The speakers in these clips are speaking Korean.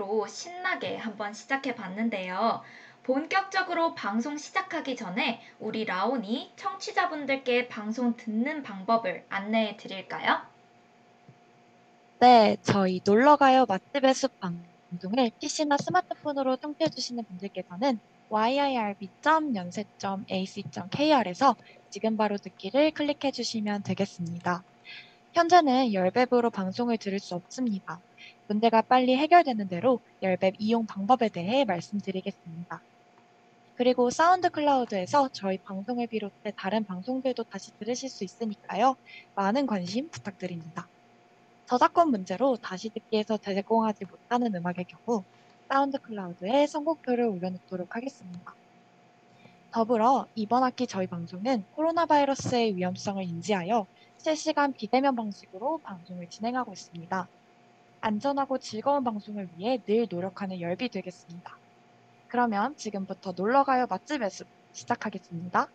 엔딩으로 신나게 한번 시작해 봤는데요. 본격적으로 방송 시작하기 전에 우리 라온이 청취자분들께 방송 듣는 방법을 안내해 드릴까요? 네, 저희 놀러가요 맛집의 숲 방송을 PC나 스마트폰으로 청취해 주시는 분들께서는 yirb.연세.ac.kr에서 지금 바로 듣기를 클릭해 주시면 되겠습니다. 현재는 열배부로 방송을 들을 수 없습니다. 문제가 빨리 해결되는 대로 열배 이용 방법에 대해 말씀드리겠습니다. 그리고 사운드 클라우드에서 저희 방송을 비롯해 다른 방송들도 다시 들으실 수 있으니까요. 많은 관심 부탁드립니다. 저작권 문제로 다시 듣기에서 제공하지 못하는 음악의 경우 사운드 클라우드에 선곡표를 올려놓도록 하겠습니다. 더불어 이번 학기 저희 방송은 코로나 바이러스의 위험성을 인지하여 실시간 비대면 방식으로 방송을 진행하고 있습니다. 안전하고 즐거운 방송을 위해 늘 노력하는 열비 되겠습니다. 그러면 지금부터 놀러가요 맛집의 숲 시작하겠습니다.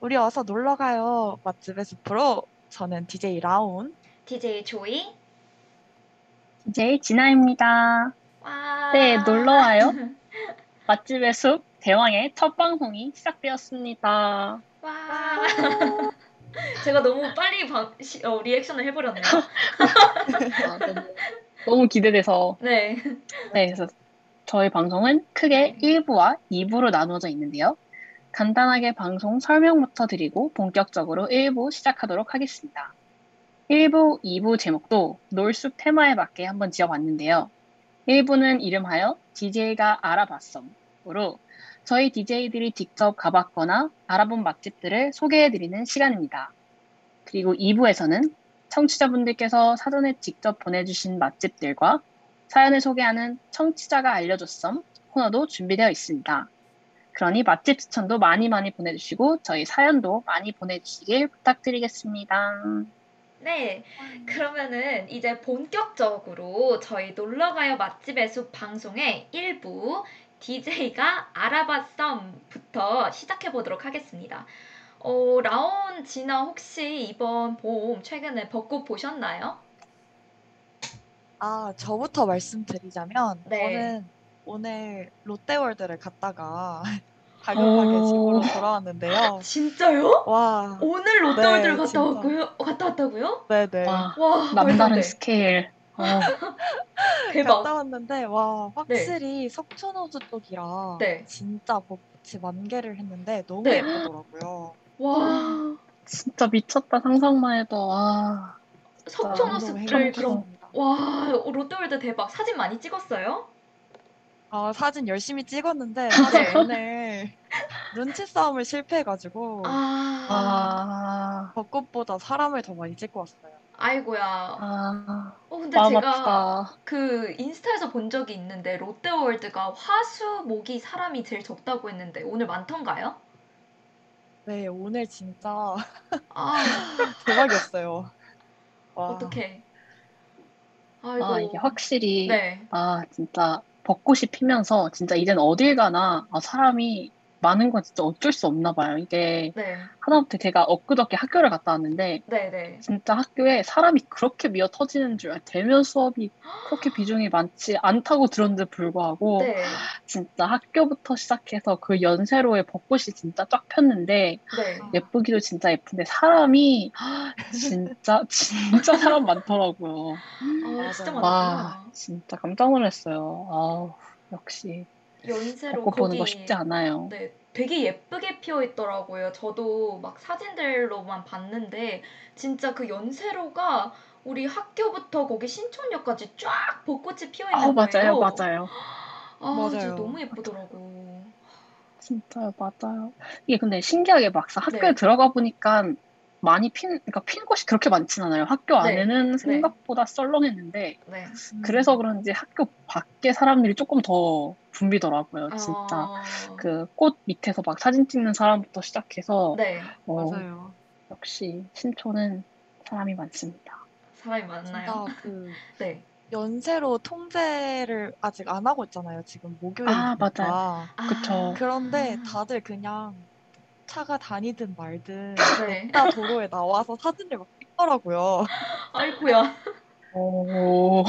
우리 어서 놀러가요 맛집의 숲으로 저는 DJ 라온 DJ 조이. DJ 진아입니다. 와. 네, 놀러와요. 맛집의 숲 대왕의 첫 방송이 시작되었습니다. 와. 제가 너무 빨리 방- 시- 어, 리액션을 해버렸네요. 아, 너무, 기대돼서 네. 네, 그래서 저희 방송은 크게 1부와 2부로 나누어져 있는데요. 간단하게 방송 설명부터 드리고 본격적으로 1부 시작하도록 하겠습니다. 1부, 2부 제목도 놀숲 테마에 맞게 한번 지어봤는데요. 1부는 이름하여 DJ가 알아봤음으로 저희 DJ들이 직접 가봤거나 알아본 맛집들을 소개해드리는 시간입니다. 그리고 2부에서는 청취자분들께서 사전에 직접 보내주신 맛집들과 사연을 소개하는 청취자가 알려줬음 코너도 준비되어 있습니다. 그러니 맛집 추천도 많이 많이 보내주시고 저희 사연도 많이 보내주시길 부탁드리겠습니다. 네, 그러면은 이제 본격적으로 저희 놀러가요 맛집의 숲 방송의 일부 DJ가 알아봤썸부터 시작해 보도록 하겠습니다. 어, 라온 진아 혹시 이번 봄 최근에 벚꽃 보셨나요? 아, 저부터 말씀드리자면 네. 저는 오늘 롯데월드를 갔다가 당연하게 오. 집으로 돌아왔는데요. 진짜요? 와, 오늘 롯데월드를 네, 갔다 진짜. 왔고요. 어, 갔다 왔다고요? 네 네. 와, 와, 안 남다른 돼. 스케일. 어, 대박. 갔다 왔는데 와, 확실히 석촌호수 쪽이라 네. 진짜 벚꽃이 만개를 했는데 너무 네. 예쁘더라고요. 와, 진짜 미쳤다 상상만 해도 와. 너무 석촌호수를 그럼. 와, 롯데월드 대박. 사진 많이 찍었어요? 아, 사진 열심히 찍었는데 네. 사실 오늘 눈치 싸움을 실패해가지고 아, 아, 벚꽃보다 사람을 더 많이 찍고 왔어요. 아이고야. 아, 어, 근데 마음 제가 아프다. 그 인스타에서 본 적이 있는데 롯데월드가 화수 목이 사람이 제일 적다고 했는데 오늘 많던가요? 네, 오늘 진짜 아, 대박이었어요. 와, 어떡해. 아이고. 아, 이게 확실히, 네. 아, 진짜 벚꽃이 피면서 진짜 이젠 어딜 가나 아, 사람이 많은 건 진짜 어쩔 수 없나 봐요. 이게 네. 하다못해 제가 엊그저께 학교를 갔다 왔는데 네, 네. 진짜 학교에 사람이 그렇게 미어 터지는 줄 알아요. 대면 수업이 그렇게 비중이 많지 않다고 들었는데 불구하고 네. 진짜 학교부터 시작해서 그 연세로에 벚꽃이 진짜 쫙 폈는데 네. 예쁘기도 진짜 예쁜데 사람이 진짜 진짜 사람 많더라고요. 아, 진짜. 많다. 와 진짜 깜짝 놀랐어요. 아우 역시 연세로 벚꽃 보는 거 쉽지 않아요. 네, 되게 예쁘게 피어 있더라고요. 저도 막 사진들로만 봤는데 진짜 그 연세로가 우리 학교부터 거기 신촌역까지 쫙 벚꽃이 피어 있는 아, 맞아요, 거예요. 맞아요. 아, 진짜 맞아요. 너무 예쁘더라고. 진짜요, 맞아요. 이게 근데 신기하게 막상 학교에 네. 들어가 보니까 많이 핀, 그러니까 핀 곳이 그렇게 많진 않아요. 학교 네. 안에는 생각보다 썰렁했는데, 네. 그래서 그런지 학교 밖에 사람들이 조금 더 붐비더라고요, 진짜. 아, 그꽃 밑에서 막 사진 찍는 사람부터 시작해서, 네, 어, 맞아요. 역시 신촌은 사람이 많습니다. 사람이 많나요? 그 네. 연세로 통제를 아직 안 하고 있잖아요. 지금 목요일이니까. 아, 맞아요. 아, 그쵸. 그런데 다들 그냥 차가 다니든 말든 네. 나 도로에 나와서 사진을 막 찍더라고요. 아이고야. 오,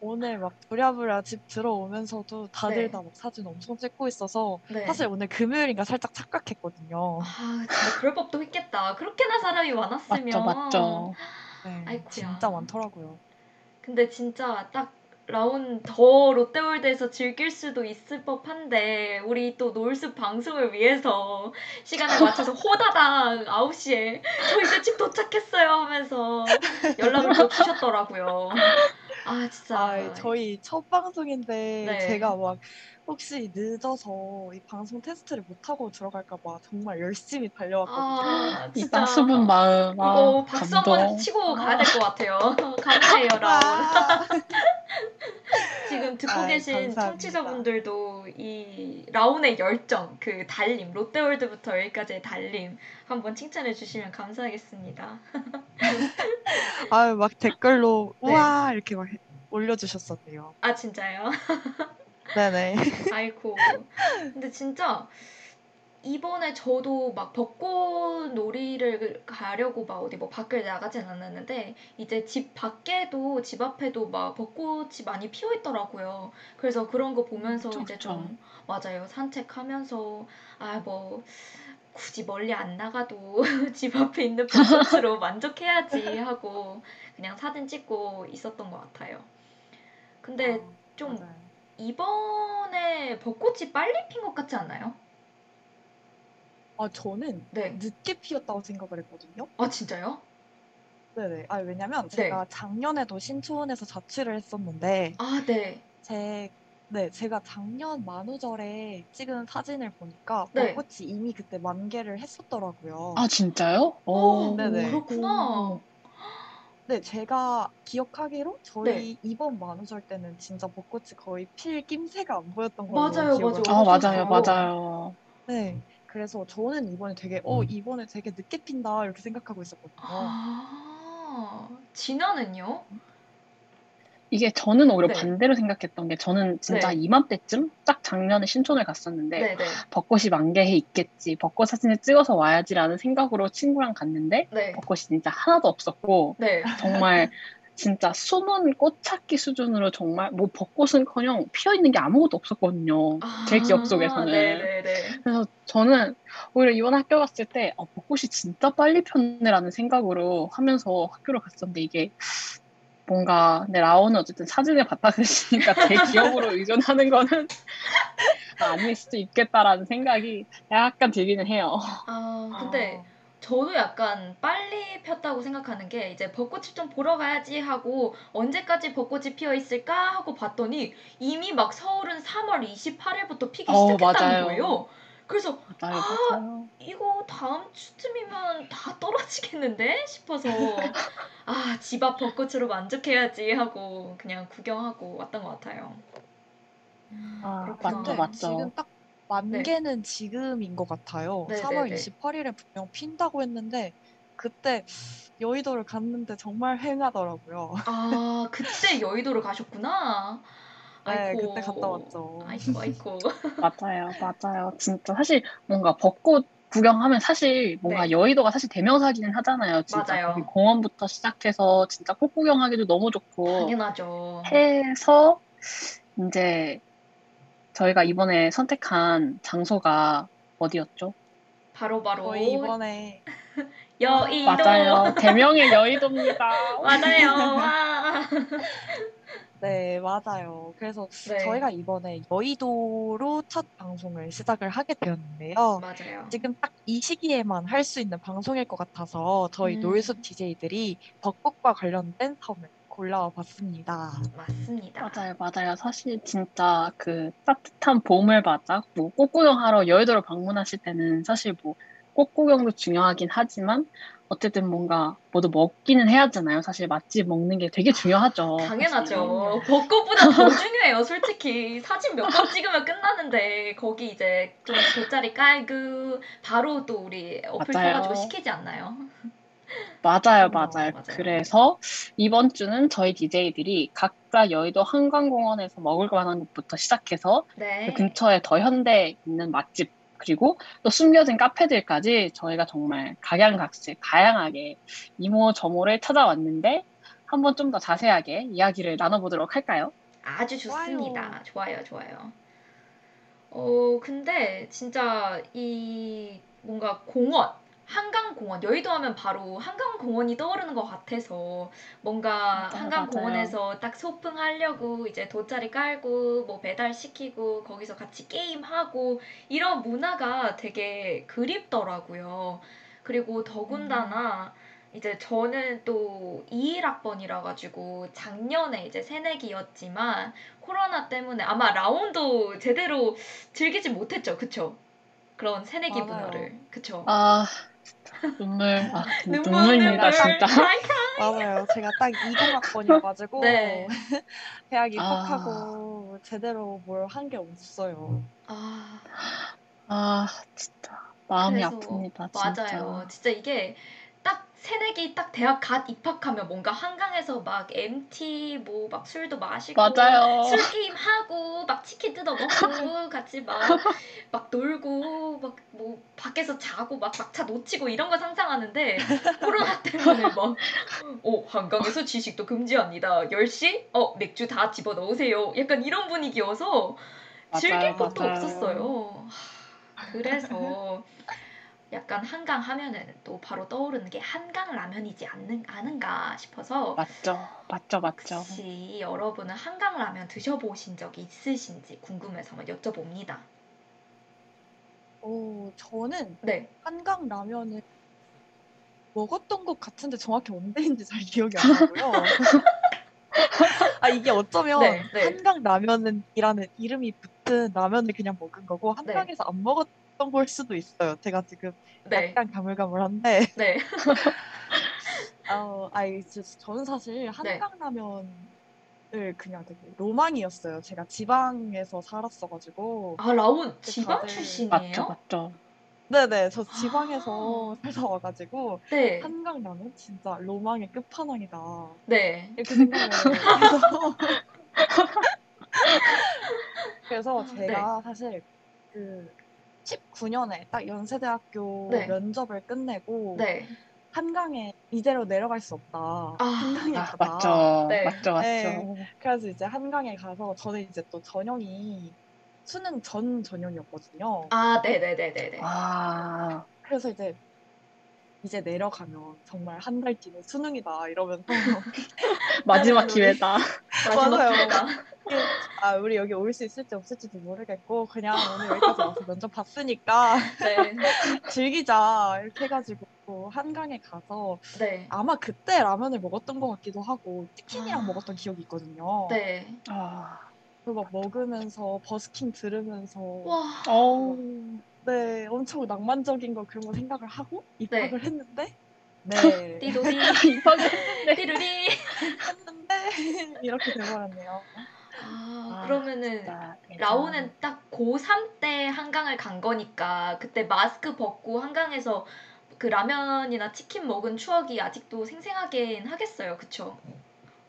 오늘 막 부랴부랴 집 들어오면서도 다들 네. 다막 사진 엄청 찍고 있어서 네. 사실 오늘 금요일인가 살짝 착각했거든요. 아, 진짜 그럴 법도 했겠다. 그렇게나 사람이 많았으면. 맞죠, 맞죠. 네, 아이쿠야. 진짜 많더라고요. 근데 진짜 딱 라운 더 롯데월드에서 즐길 수도 있을 법한데 우리 또 놀숲 방송을 위해서 시간을 맞춰서 호다닥 9시에 저 이제 집 도착했어요 하면서 연락을 또 주셨더라고요. 아 진짜 아, 저희 첫 방송인데 네. 제가 막 혹시 늦어서 이 방송 테스트를 못하고 들어갈까 봐 정말 열심히 달려왔거든요. 아 이 진짜 따스분 마음, 아, 이거 박수 한번 감동. 치고 가야 될 것 같아요. 감사해요 라운. 와. 지금 듣고 아이, 계신 감사합니다. 청취자분들도 이 라온의 열정, 그 달림, 롯데월드부터 여기까지의 달림 한번 칭찬해 주시면 감사하겠습니다. 아유, 막 댓글로 네. 우와 이렇게 막 올려주셨었네요. 아 진짜요? 네네. 아이고. 근데 진짜 이번에 저도 막 벚꽃 놀이를 가려고 막 어디 뭐 밖을 나가진 않았는데 이제 집 밖에도 집 앞에도 막 벚꽃이 많이 피어 있더라고요. 그래서 그런 거 보면서 그쵸, 이제 그쵸. 좀 맞아요. 산책하면서 아 뭐 굳이 멀리 안 나가도 집 앞에 있는 벚꽃으로 만족해야지 하고 그냥 사진 찍고 있었던 것 같아요. 근데 어, 좀 맞아요. 이번에 벚꽃이 빨리 핀 것 같지 않아요? 아 저는 네. 늦게 피었다고 생각을 했거든요. 아 진짜요? 네네. 아 왜냐면 네. 제가 작년에도 신촌에서 자취를 했었는데 아 네. 제 네, 제가 작년 만우절에 찍은 사진을 보니까 네. 벚꽃이 이미 그때 만개를 했었더라고요. 아, 진짜요? 어, 오, 네네. 그렇구나. 네, 제가 기억하기로 저희 네. 이번 만우절 때는 진짜 벚꽃이 거의 필 낌새가 안 보였던 걸로 맞아요, 기억을 맞아요. 아. 맞아요. 맞아요. 네, 그래서 저는 이번에 되게 어 이번에 되게 늦게 핀다 이렇게 생각하고 있었거든요. 아 진화는요? 이게 저는 오히려 네. 반대로 생각했던 게 저는 진짜 네. 이맘때쯤 딱 작년에 신촌을 갔었는데 네네. 벚꽃이 만개해 있겠지. 벚꽃 사진을 찍어서 와야지라는 생각으로 친구랑 갔는데 네. 벚꽃이 진짜 하나도 없었고 네. 정말 진짜 숨은 꽃 찾기 수준으로 정말 뭐 벚꽃은커녕 피어 있는 게 아무것도 없었거든요. 제 기억 속에서는. 아. 그래서 저는 오히려 이번 학교 갔을 때 어, 벚꽃이 진짜 빨리 폈네라는 생각으로 하면서 학교를 갔었는데 이게 뭔가 근데 라온은 어쨌든 사진을 그랬으니까 제 기억으로 의존하는 거는 아닐 수도 있겠다라는 생각이 약간 들기는 해요. 아 근데 저도 약간 빨리 폈다고 생각하는 게 이제 벚꽃을 좀 보러 가야지 하고 언제까지 벚꽃이 피어 있을까 하고 봤더니 이미 막 서울은 3월 28일부터 피기 어, 시작했다는 맞아요. 거예요. 그래서 맞아요, 맞아요. 이거 다음 주쯤이면 다 떨어지겠는데 싶어서 아 집 앞 벚꽃으로 만족해야지 하고 그냥 구경하고 왔던 것 같아요. 아, 그렇구나. 맞죠, 맞죠. 지금 딱 만개는 지금인 것 같아요. 네, 3월 네, 네. 28일에 분명 핀다고 했는데 그때 여의도를 갔는데 정말 휑하더라고요. 아 그때 여의도를 가셨구나. 네, 아이고. 그때 갔다 왔죠. 아이고 아이고. 맞아요, 맞아요. 진짜 사실 뭔가 벚꽃 구경하면 사실 뭔가 네. 여의도가 사실 대명사기는 하잖아요. 진짜 맞아요. 거기 공원부터 시작해서 진짜 꽃 구경하기도 너무 좋고 당연하죠. 해서 이제 저희가 이번에 선택한 장소가 어디였죠? 바로 바로 저희 이번에 여의도 맞아요. 대명의 여의도입니다. 맞아요. 와. 네, 맞아요. 그래서 네. 저희가 이번에 여의도로 첫 방송을 시작을 하게 되었는데요. 맞아요. 지금 딱 이 시기에만 할 수 있는 방송일 것 같아서 저희 음. 노을숲 DJ들이 벚꽃과 관련된 섬을 골라와 봤습니다. 맞습니다. 맞아요, 맞아요. 사실 진짜 그 따뜻한 봄을 맞아 뭐 꽃구경하러 여의도를 방문하실 때는 사실 뭐 꽃구경도 중요하긴 하지만 어쨌든 뭔가 모두 먹기는 해야 하잖아요. 사실 맛집 먹는 게 되게 중요하죠. 당연하죠. 벚꽃보다 더 중요해요, 솔직히. 사진 몇 번 찍으면 끝나는데, 거기 이제 좀 돗자리 깔고, 바로 또 우리 어플 맞아요. 켜가지고 시키지 않나요? 맞아요, 어, 맞아요. 맞아요. 그래서 이번 주는 저희 DJ들이 각자 여의도 한강공원에서 먹을 만한 것부터 시작해서 네. 그 근처에 더 현대에 있는 맛집 그리고 또 숨겨진 카페들까지 저희가 정말 각양각색 다양하게 이모 저모를 찾아왔는데 한번 좀 더 자세하게 이야기를 나눠보도록 할까요? 아주 좋습니다. 좋아요, 좋아요. 어, 근데 진짜 이 뭔가 공원, 한강공원, 여의도 하면 바로 한강공원이 떠오르는 것 같아서 뭔가 맞아요, 한강공원에서 딱 소풍하려고 이제 돗자리 깔고 뭐 배달시키고 거기서 같이 게임하고 이런 문화가 되게 그립더라고요. 그리고 더군다나 이제 저는 또 21학번이라 가지고 작년에 이제 새내기였지만 코로나 때문에 아마 라운도 제대로 즐기지 못했죠. 그쵸? 그런 새내기 맞아요. 문화를. 그쵸? 아 눈물 아 눈물, 눈물입니다 눈물. 진짜. 맞아요. 제가 딱 20학번이어가지고 네. 대학 입학하고 제대로 뭘 한 게 없어요. 아, 아 진짜 마음이 그래서 아픕니다 진짜 맞아요. 진짜 이게 딱 새내기 딱 대학 갓 입학하면 뭔가 한강에서 막 MT 뭐 막 술도 마시고 맞아요 술 게임 하고 막 치킨 뜯어 먹고 같이 막 막 놀고 막 뭐 밖에서 자고 막 막차 놓치고 이런 거 상상하는데 코로나 때문에 막 어, 한강에서 지식도 금지합니다. 10시? 어, 맥주 다 집어 넣으세요. 약간 이런 분위기여서 즐길 맞아요, 것도 맞아요. 없었어요. 하, 그래서 약간 한강 하면은 또 바로 떠오르는 게 한강 라면이지 않는, 않은가 싶어서 맞죠 맞죠 맞죠 혹시 여러분은 한강 라면 드셔보신 적이 있으신지 궁금해서 한번 여쭤봅니다. 오, 저는 네. 한강 라면을 먹었던 것 같은데 정확히 언제인지 잘 기억이 안 나고요. 아 이게 어쩌면 네, 네. 한강 라면은이라는 이름이 붙은 라면을 그냥 먹은 거고 네. 한강에서 안 먹었던 걸 수도 있어요. 제가 지금 네. 약간 가물가물한데, 네. 어, 아이 저- 저는 사실 한강 라면을 그냥 되게 로망이었어요. 제가 지방에서 살았어가지고. 아, 라온 지방 다들- 출신이에요? 맞죠 맞죠 네네, 저 아. 지방에서 살다 와가지고 네. 한강 라면 진짜 로망의 끝판왕이다. 네. 이렇게 생각을 해서 그래서 아, 제가 사실 그 19년에 딱 연세대학교 네. 면접을 끝내고 네. 한강에 이대로 내려갈 수 없다. 아, 한강에 아, 가자. 맞죠 네. 맞죠 맞죠 네. 그래서 이제 한강에 가서 저는 이제 또 전형이 수능 전 전형이었거든요. 아, 네 네 네 네 네. 아 그래서 이제 이제 내려가면 정말 한 달 뒤면 수능이다 이러면서 마지막 기회다 마지막 맞아요. 기회다. 아 우리 여기 올 수 있을지 없을지도 모르겠고 그냥 오늘 여기까지 와서 면접 봤으니까 네. 즐기자 이렇게 해가지고 한강에 가서 네. 아마 그때 라면을 먹었던 것 같기도 하고 치킨이랑 아. 먹었던 기억이 있거든요. 네. 아 그거 막 먹으면서 버스킹 들으면서 와. 어우 네 엄청 낭만적인 거 그런 거 생각을 하고 입학을 했는데 네 띠도리. 이번에 띠루리. 했는데 이렇게 돼버렸네요. 아, 아, 그러면은 진짜 라오는 딱 고3 때 한강을 간 거니까 그때 마스크 벗고 한강에서 그 라면이나 치킨 먹은 추억이 아직도 생생하긴 하겠어요. 그쵸?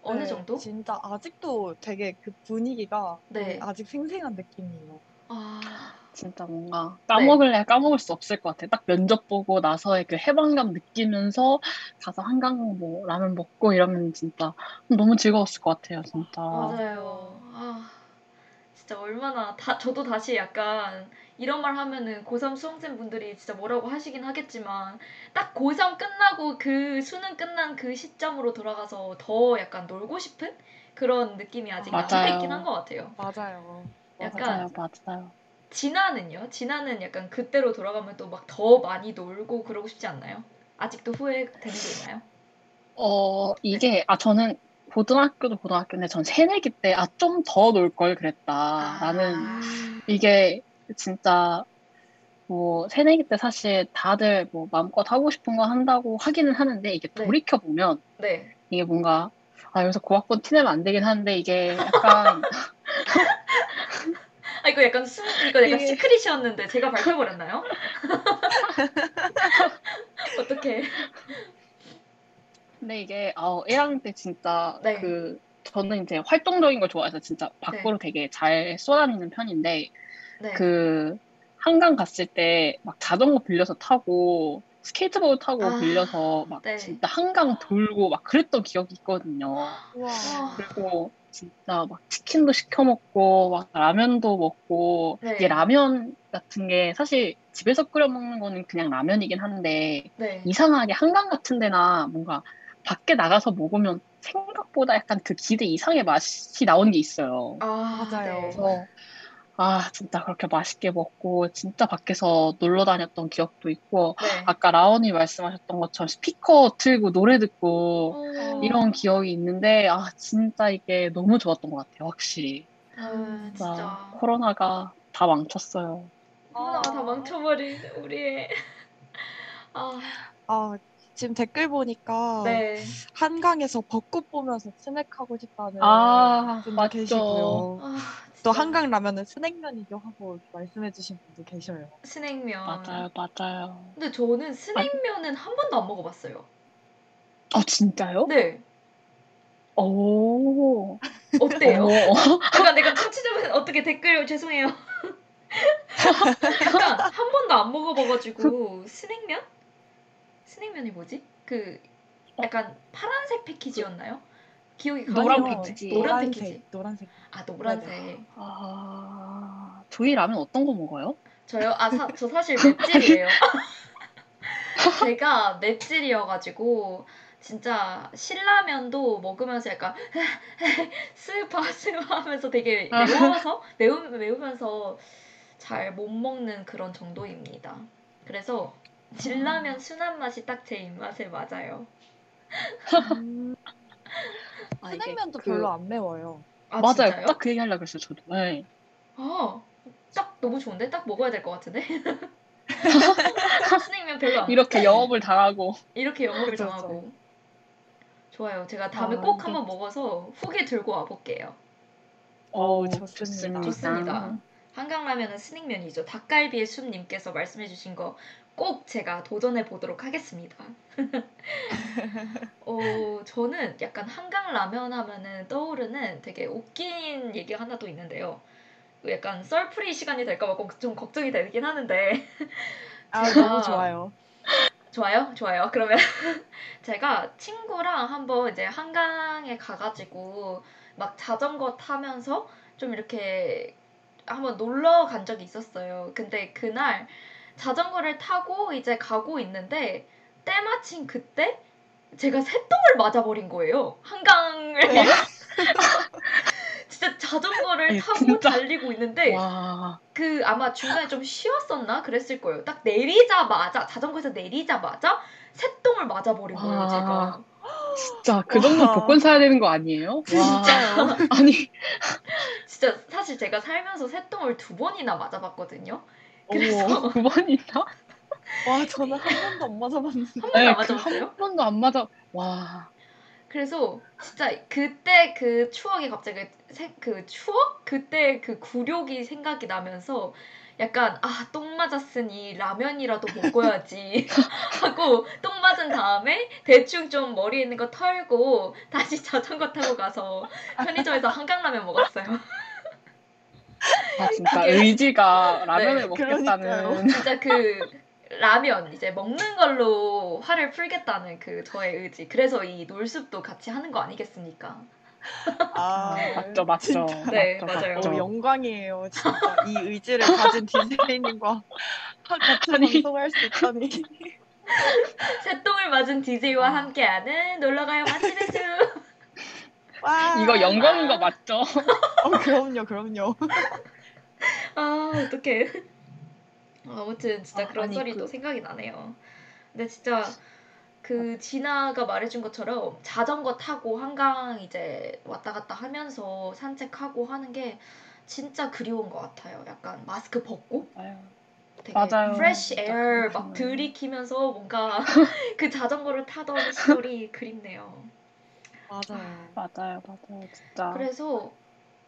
어느 네, 정도? 진짜 아직도 되게 그 분위기가 네. 아직 생생한 느낌이에요. 아, 진짜 뭔가 까먹을래 까먹을 수 없을 것 같아. 딱 면접 보고 나서의 그 해방감 느끼면서 가서 한강 뭐 라면 먹고 이러면 진짜 너무 즐거웠을 것 같아요, 진짜. 맞아요. 아, 진짜 얼마나 다 저도 다시 약간 이런 말 하면은 고3 수험생 분들이 진짜 뭐라고 하시긴 하겠지만 딱 고3 끝나고 그 수능 끝난 그 시점으로 돌아가서 더 약간 놀고 싶은 그런 느낌이 아직 맞아요. 남아 있긴 한 것 같아요. 맞아요. 약간 맞아요, 맞아요. 진아는요? 진아는 약간 그때로 돌아가면 또 막 더 많이 놀고 그러고 싶지 않나요? 아직도 후회되는 게 있나요? 어, 이게, 아, 저는 고등학교도 고등학교인데 전 새내기 때, 아, 좀 더 놀 걸 그랬다. 라는, 아. 이게 진짜, 뭐, 새내기 때 사실 다들 뭐 마음껏 하고 싶은 거 한다고 하기는 하는데, 이게 네. 돌이켜 보면, 네. 이게 뭔가, 아, 여기서 고학번 티내면 안 되긴 하는데, 이게 약간, 아 이거 약간 숨 이거 약간 이게- 시크릿이었는데 제가 밝혀버렸나요? 어떻게? 근데 이게, 어, 1학년 때 진짜, 네. 그, 저는 이제 활동적인 걸 좋아해서 진짜 밖으로 되게 잘 쏘다니는 편인데, 네. 그 한강 갔을 때 막 자전거 빌려서 타고 스케이트보드 타고 아, 빌려서 막 네. 진짜 한강 돌고 막 그랬던 기억이 있거든요. 우와. 아, 그리고 진짜 막 치킨도 시켜 먹고 막 라면도 먹고 네. 이게 라면 같은 게 사실 집에서 끓여 먹는 거는 그냥 라면이긴 한데 네. 이상하게 한강 같은 데나 뭔가 밖에 나가서 먹으면 생각보다 약간 그 기대 이상의 맛이 나오는 게 있어요. 아 맞아요. 네. 그래서 아 진짜 그렇게 맛있게 먹고 진짜 밖에서 놀러 다녔던 기억도 있고 네. 아까 라온이 말씀하셨던 것처럼 스피커 틀고 노래 듣고 어, 이런 기억이 있는데 아 진짜 이게 너무 좋았던 것 같아요 확실히. 아, 진짜. 진짜 코로나가 다 망쳤어요. 코로나가 다 망쳐버린 우리의 아. 아, 지금 댓글 보니까 네. 한강에서 벚꽃 보면서 스낵 하고 싶다는 아 분도 맞죠. 계시고요. 아, 또 한강 라면은 스낵면이죠 하고 말씀해주신 분도 계셔요. 스낵면. 맞아요 맞아요 근데 저는 스낵면은 한 번도 안 먹어봤어요. 아 진짜요? 네. 오 어때요? 약간 내가 청취자분 어떻게 댓글 죄송해요. 약간 한 번도 안 먹어봐가지고 스낵면? 스낵면이 뭐지? 그 약간 파란색 패키지였나요? 기억이 가요. 노란 아니요, 패키지. 노란 노란색, 패키지. 노란색. 아 노란색. 아 조이 라면 어떤 거 먹어요? 저요? 아, 사, 저 사실 맵찔이에요. 제가 맵찔이어가지고 진짜 신라면도 먹으면서 약간 스파 스파 하면서 되게 매워서 매우 매우면서 잘 못 먹는 그런 정도입니다. 그래서 진라면 순한 맛이 딱 제 입맛에 맞아요. 음, 아, 스낵면도 그- 별로 안 매워요. 아 맞아요 진짜요? 딱그 얘기 하려고 했어요 저도 네. 아, 딱 너무 좋은데? 딱 먹어야 될 것 같은데? 스낵면 별로 안 이렇게 영업을 당하고 이렇게 영업을 그쵸, 당하고 좋아요. 제가 다음에 아, 꼭 이게- 한번 먹어서 후기 들고 와볼게요. 어우, 좋습니다. 좋습니다. 좋습니다. 한강라면은 스낵면이죠. 닭갈비의 숲님께서 말씀해주신 거 꼭 제가 도전해 보도록 하겠습니다. 어, 저는 약간 한강 라면 하면은 떠오르는 되게 웃긴 얘기가 하나 또 있는데요. 약간 썰풀이 시간이 될까봐 걱- 좀 걱정이 되긴 하는데 아, 너무 좋아요. 좋아요? 좋아요. 그러면 제가 친구랑 한번 이제 한강에 가가지고 막 자전거 타면서 좀 이렇게 한번 놀러 간 적이 있었어요. 근데 그날 자전거를 타고 이제 가고 있는데 때마침 그때 제가 새똥을 맞아버린 거예요. 한강을. 진짜 자전거를 아니, 타고 진짜. 달리고 있는데 와 그 아마 중간에 좀 쉬었었나 그랬을 거예요. 딱 내리자마자 자전거에서 내리자마자 새똥을 맞아버린 거예요. 와. 제가. 진짜 그 정도 와. 복권 사야 되는 거 아니에요? 진짜요? 와, 아니 진짜 사실 제가 살면서 새똥을 두 번이나 맞아봤거든요. 어머. 그래서 두 번이나? 와, 저는 한 번도 안 맞아봤는데. 한 번도 안 네, 맞아봤어요. 그한 번도 안 맞아. 와 그래서 진짜 그때 그 추억이 갑자기 생- 그 추억 그때 그 굴욕이 생각이 나면서 약간 아 똥 맞았으니 라면이라도 먹어야지 하고 똥 맞은 다음에 대충 좀 머리에 있는 거 털고 다시 자전거 타고 가서 편의점에서 한강라면 먹었어요. 아, 진짜 그게- 의지가 라면을 네, 먹겠다는 그러니까요. 진짜 그 라면 이제 먹는 걸로 화를 풀겠다는 그 저의 의지. 그래서 이 놀숲도 같이 하는 거 아니겠습니까? 아, 맞죠 맞죠 네, 맞죠, 맞아요. 맞죠. 어, 영광이에요. 진짜 이 의지를 가진 디제이님과 같이 아니. 방송할 수 있다니. 새똥을 맞은 DJ와 함께하는 놀러가요 숲. 와. 이거 영광인 거 맞죠? 어, 그럼요, 그럼요. 아 어떡해. 아무튼 진짜 아, 그런 아니, 또 그- 생각이 나네요. 근데 진짜 그 진아가 말해준 것처럼 자전거 타고 한강 이제 왔다 갔다 하면서 산책하고 하는 게 진짜 그리운 것 같아요. 약간 마스크 벗고 되게 맞아요. fresh air 막. 들이키면서 뭔가 그 자전거를 타던 시절이 그립네요. 맞아요. 맞아요, 맞아요, 진짜. 그래서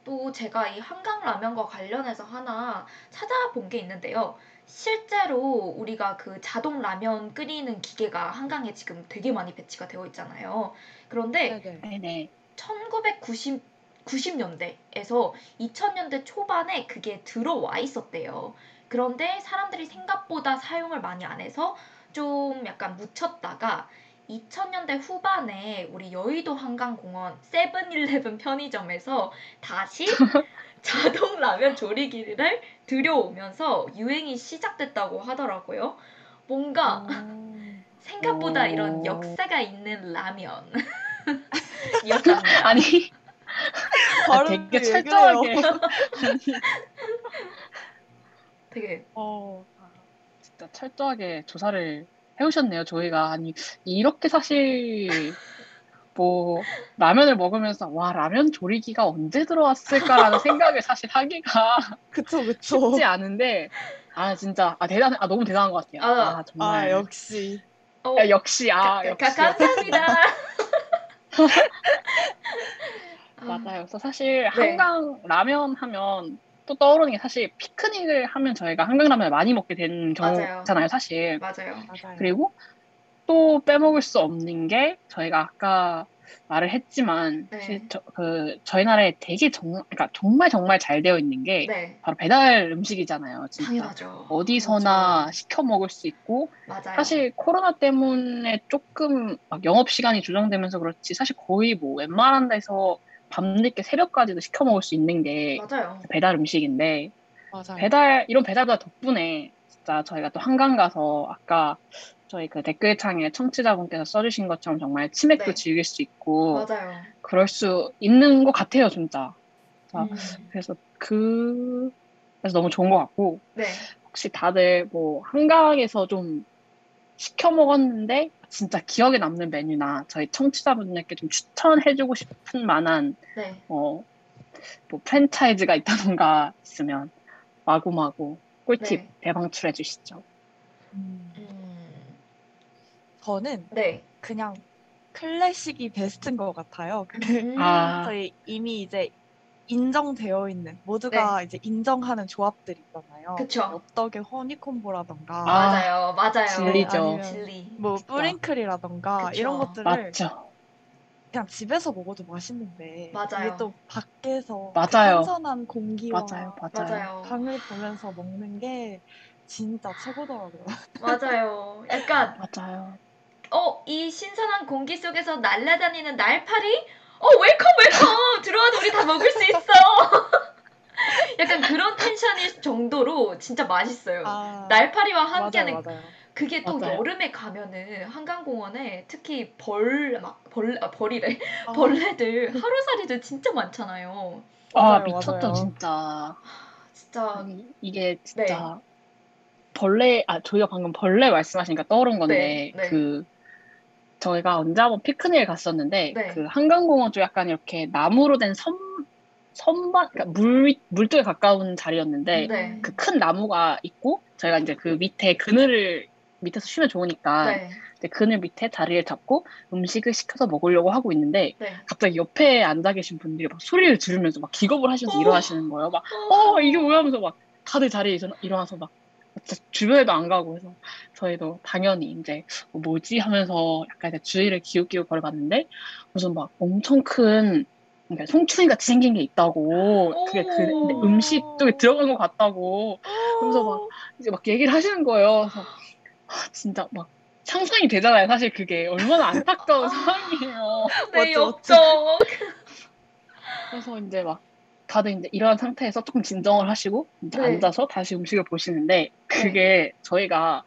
또 제가 이 한강 라면과 관련해서 하나 찾아본 게 있는데요. 실제로 우리가 그 자동 라면 끓이는 기계가 한강에 지금 되게 많이 배치가 되어 있잖아요. 그런데 네네. 네네. 1990 90년대에서 2000년대 초반에 그게 들어와 있었대요. 그런데 사람들이 생각보다 사용을 많이 안 해서 좀 약간 묻혔다가 2000년대 후반에 우리 여의도 한강공원 세븐일레븐 편의점에서 다시 자동 라면 조리기를 들여오면서 유행이 시작됐다고 하더라고요. 뭔가 오. 생각보다 오. 이런 역사가 있는 라면. 아니, 아, 발음이 되게 왜 철저하게. 되게 어. 진짜 철저하게 조사를 해오셨네요, 저희가. 아니, 이렇게 사실, 뭐, 라면을 먹으면서, 와, 라면 조리기가 언제 들어왔을까라는 생각을 사실 하기가 그쵸, 그쵸. 쉽지 않은데, 아, 진짜, 아, 대단, 아, 너무 대단한 것 같아요. 아, 아, 정말. 아, 역시. 어, 야, 역시, 아, 가- 역시. 가- 감사합니다. 아, 맞아요. 그래서 사실 네. 한강 라면 하면 또 떠오르는 게 사실 피크닉을 하면 저희가 한강 라면을 많이 먹게 되는 맞아요. 경우잖아요, 사실. 맞아요. 맞아요. 그리고 또 빼먹을 수 없는 게 저희가 아까 말을 했지만 네. 사실 저, 그 저희 나라에 되게 정, 그러니까 정말 정말 잘 되어 있는 게 네, 바로 배달 음식이잖아요. 진짜 당연하죠. 어디서나 시켜 먹을 수 있고 맞아요. 사실 코로나 때문에 조금 막 영업 시간이 조정되면서 그렇지 사실 거의 뭐 웬만한 데서 밤늦게 새벽까지도 시켜 먹을 수 있는 게 맞아요. 배달 음식인데 맞아요. 배달 이런 배달보다 덕분에 진짜 저희가 또 한강 가서 아까 저희 그 댓글창에 청취자분께서 써주신 것처럼 정말 치맥도 네. 즐길 수 있고 맞아요. 그럴 수 있는 것 같아요 진짜 자, 음, 그래서 그 그래서 너무 좋은 것 같고 네. 혹시 다들 뭐 한강에서 좀 시켜 먹었는데 진짜 기억에 남는 메뉴나 저희 청취자분들께 좀 추천해주고 싶은 만한 네. 어, 뭐 프랜차이즈가 있다던가 있으면 마구마구 꿀팁 네. 대방출해 주시죠. 음, 음, 저는 네. 그냥 클래식이 베스트인 것 같아요. 그 음, 아. 저희 이미 이제 인정되어 있는 모두가 이제 인정하는 조합들 있잖아요. 네. 그쵸. 엽떡의 허니콤보라던가 아, 맞아요. 맞아요. 진리죠. 진리. 뭐 진짜. 뿌링클이라던가 그쵸. 이런 것들을 맞죠. 그냥 집에서 먹어도 맛있는데 맞아요. 이게 또 밖에서 그 맞아요. 신선한 공기와 맞아요. 맞아요. 맞아요. 강을 보면서 먹는 게 진짜 최고더라고요. 맞아요. 약간 맞아요. 어, 이 신선한 공기 속에서 날아다니는 날파리? 어, welcome welcome. 들어와도 우리 다 먹을 수 있어. 약간 그런 텐션일 정도로 진짜 맛있어요. 아, 날파리와 맞아요, 함께하는 맞아요. 그게 또 맞아요. 여름에 가면은 한강공원에 특히 벌 막 벌 아, 벌이래 아, 벌레들 하루살이들 진짜 많잖아요. 아 맞아요, 미쳤죠 맞아요. 진짜. 진짜 아니, 이게 네. 진짜 벌레 아 저희가 방금 벌레 말씀하시니까 떠오른 건데 네, 네. 그 저희가 언제 한번 피크닉을 갔었는데 네. 그 한강공원 쪽 약간 이렇게 나무로 된선 선반 그러니까 물 물쪽에 가까운 자리였는데 네. 그큰 나무가 있고 저희가 이제 그 밑에 그늘을 밑에서 쉬면 좋으니까 네. 이제 그늘 밑에 자리를 잡고 음식을 시켜서 먹으려고 하고 있는데 네. 갑자기 옆에 앉아 계신 분들이 막 소리를 지르면서 막 기겁을 하시면서 어. 일어나시는 거예요. 막 어 이게 뭐야 하면서 막 다들 자리에 일어나- 일어나서 막 주변에도 안 가고 해서 저희도 당연히 이제 어, 뭐지 하면서 약간 이제 주의를 기웃기웃 거려봤는데 무슨 막 엄청 큰 그러니까 송충이 같이 생긴 게 있다고 그게 그. 음식 쪽에 들어간 것 같다고 그러면서 막 이제 막 얘기를 하시는 거예요. 그래서 아, 진짜 막 상상이 되잖아요. 사실 그게 얼마나 안타까운 아. 상황이에요. 네, 맞죠. 그래서 이제 막 다들 이제 이러한 상태에서 조금 진정을 하시고 이제 네. 앉아서 다시 음식을 보시는데 그게 저희가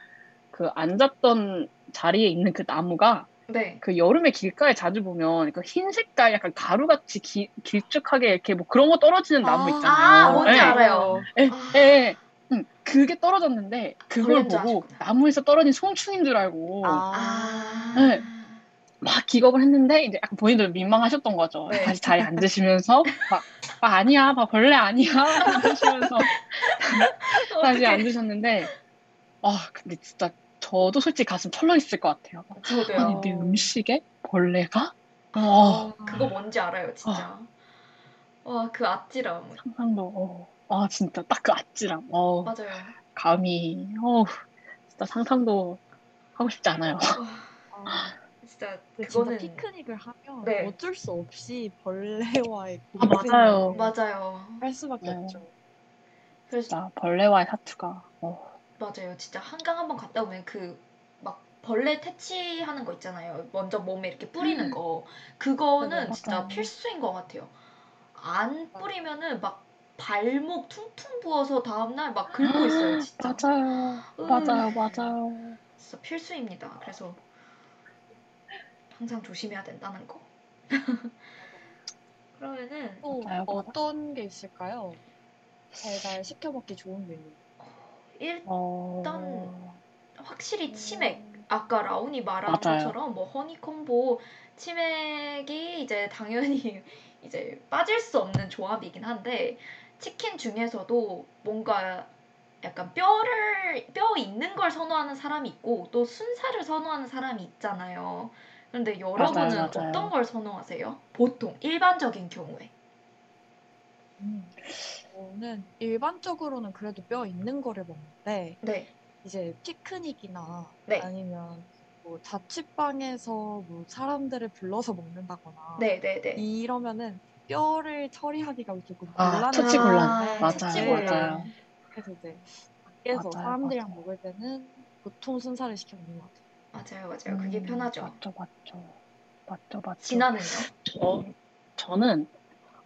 그 앉았던 자리에 있는 그 나무가 네. 그 여름에 길가에 자주 보면 그 흰 색깔 약간 가루같이 기- 길쭉하게 이렇게 뭐 그런 거 떨어지는 나무 아, 있잖아요. 아, 뭔지 예. 알아요. 예, 아. 예, 예. 응, 그게 떨어졌는데 그걸 보고 아셨구나. 나무에서 떨어진 송충인 줄 알고 아. 네. 막 기겁을 했는데 이제 약간 본인들 민망하셨던 거죠. 네. 다시 자리에 앉으시면서 막 아, 아니야, 막 벌레 아니야 이러시면서 다시. 앉으셨는데 아 근데 진짜 저도 솔직히 가슴 철렁 있을 것 같아요. 저도요. 아니 내 음식에 벌레가? 어, 그거 뭔지 알아요, 진짜. 와, 그 아찔함. 상상도 어, 아 진짜 딱 그 아찔함. 어, 맞아요. 감히 어 진짜 상상도 하고 싶지 않아요. 와, 아, 진짜 근데 그거는 진짜 피크닉을 하면 네. 어쩔 수 없이 벌레와의 아, 맞아요. 맞아요. 할 수밖에 네. 없죠. 그래서 진짜 벌레와의 사투가 어, 맞아요. 진짜 한강 한번 갔다 오면 그 막 벌레 퇴치하는 거 있잖아요. 먼저 몸에 이렇게 뿌리는 거. 그거는 맞아요. 진짜 필수인 것 같아요. 안 뿌리면은 막 발목 퉁퉁 부어서 다음날 막 긁고 있어요, 진짜. 맞아요, 음. 맞아요, 맞아요. 진짜 필수입니다. 그래서 항상 조심해야 된다는 거. 그러면은 또 맞아요. 어떤 게 있을까요? 달달 시켜 먹기 좋은 메뉴. 일 어... 확실히 치맥 아까 라온이 말한 맞아요. 것처럼 뭐 허니콤보 치맥이 이제 당연히 이제 빠질 수 없는 조합이긴 한데 치킨 중에서도 뭔가 약간 뼈를 뼈 있는 걸 선호하는 사람이 있고 또 순살을 선호하는 사람이 있잖아요. 그런데 여러분은 맞아요, 맞아요. 어떤 걸 선호하세요? 보통 일반적인 경우에. 저는 일반적으로는 그래도 뼈 있는 거를 먹는데 네. 이제 피크닉이나 네. 아니면 뭐 자취방에서 뭐 사람들을 불러서 먹는다거나 네, 네, 네. 이러면은 뼈를 처리하기가 조금 아, 곤란한 처치 곤란. 아, 맞아요. 맞아요. 그래서 이제 밖에서 맞아요, 사람들이랑 맞아요. 먹을 때는 보통 순살을 시켜 먹는 것 같아요. 맞아요, 맞아요. 그게 음, 편하죠. 맞죠, 맞죠, 맞죠, 맞죠. 진아는요? 저 저는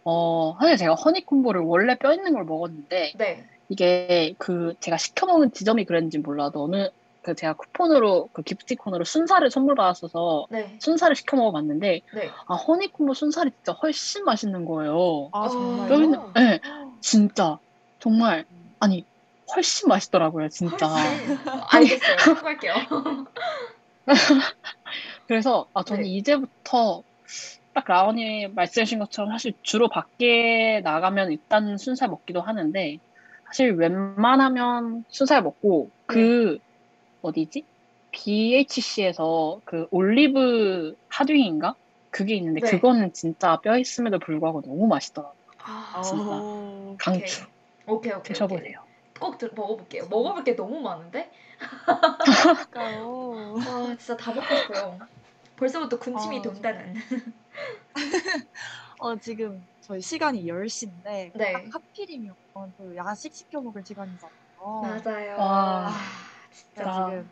어 사실 제가 허니콤보를 원래 뼈 있는 걸 먹었는데 네. 이게 그 제가 시켜 먹은 지점이 그랬는지 몰라도 어느 그 제가 쿠폰으로 그 기프티콘으로 순살을 선물 받았어서 네. 순살을 시켜 먹어봤는데 네. 아 허니콤보 순살이 진짜 훨씬 맛있는 거예요. 아 어. 정말요? 뼈 있는 네, 진짜 정말 아니 훨씬 맛있더라고요 진짜. 훨씬. 알겠어요. 참고할게요. 그래서 아 저는 네. 이제부터 딱 라온이 말씀하신 것처럼 사실 주로 밖에 나가면 일단 순살 먹기도 하는데 사실 웬만하면 순살 먹고 그 어디지? BHC에서 그 올리브 핫윙인가? 그게 있는데 네. 그거는 진짜 뼈 있음에도 불구하고 너무 맛있더라고요. 아, 진짜. 오, 강추 오케이, 오케이, 오케이. 드셔보세요. 꼭 들, 먹어볼게요. 먹어볼 게 너무 많은데? 와, 진짜 다 먹고 싶어요. 벌써부터 군침이 아, 돈다 는. 어, 지금 저희 시간이 10시인데 네. 딱 하필이면 또 야식 시켜 먹을 시간이잖아요. 맞아요. 와. 아, 진짜. 그러니까 아. 지금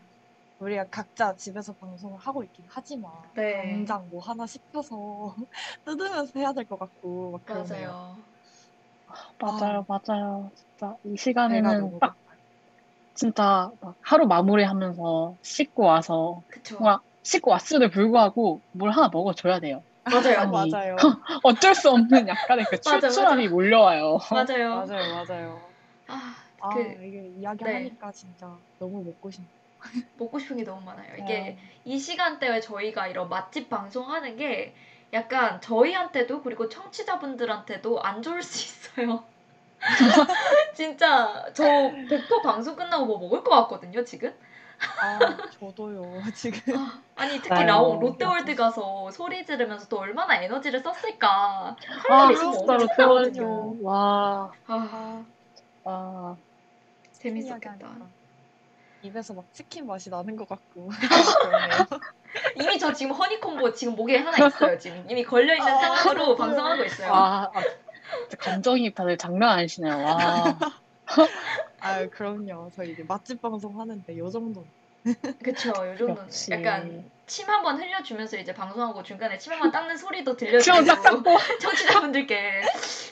우리가 각자 집에서 방송을 하고 있긴 하지만 네. 당장 뭐 하나 시켜서 뜯으면서 해야 될 것 같고 막 그러네요. 맞아요. 맞아요, 맞아요. 진짜 이 시간에는 딱. 진짜 막 하루 마무리하면서 씻고 와서 그쵸. 뭔가 씻고 왔음에도 불구하고 뭘 하나 먹어줘야 돼요. 맞아요. 아니, 맞아요. 어쩔 수 없는 약간의 그 출출함이 몰려와요. 맞아요. 맞아요, 맞아요. 아, 아, 그, 이게 이야기하니까 진짜 너무 먹고 싶네요. 먹고 싶은 게 너무 많아요. 네. 이게 이 시간대에 저희가 이런 맛집 방송하는 게 약간 저희한테도 그리고 청취자분들한테도 안 좋을 수 있어요. 진짜 저 100% 방송 끝나고 뭐 먹을 것 같거든요, 지금. 아, 저도요. 지금 아, 아니 특히 맞아요. 라온 롯데월드 가서 소리 지르면서 또 얼마나 에너지를 썼을까. 아. 진짜. 나거든요. 와, 아, 아, 와. 재밌었겠다. 입에서 막 치킨 맛이 나는 것 같고. 이미 저 지금 허니콤보 지금 목에 하나 있어요. 지금 이미 걸려 있는 아, 상황으로 방송하고 있어요. 와, 아, 진짜 감정이입 다들 장난 아니시네요. 와. 아, 그럼요. 저희 이제 맛집 방송 하는데 요 정도. 그쵸, 요 역시. 약간 침 한 번 흘려주면서 이제 방송하고 중간에 침 한 번 닦는 소리도 들려주고 닦고. 청취자분들께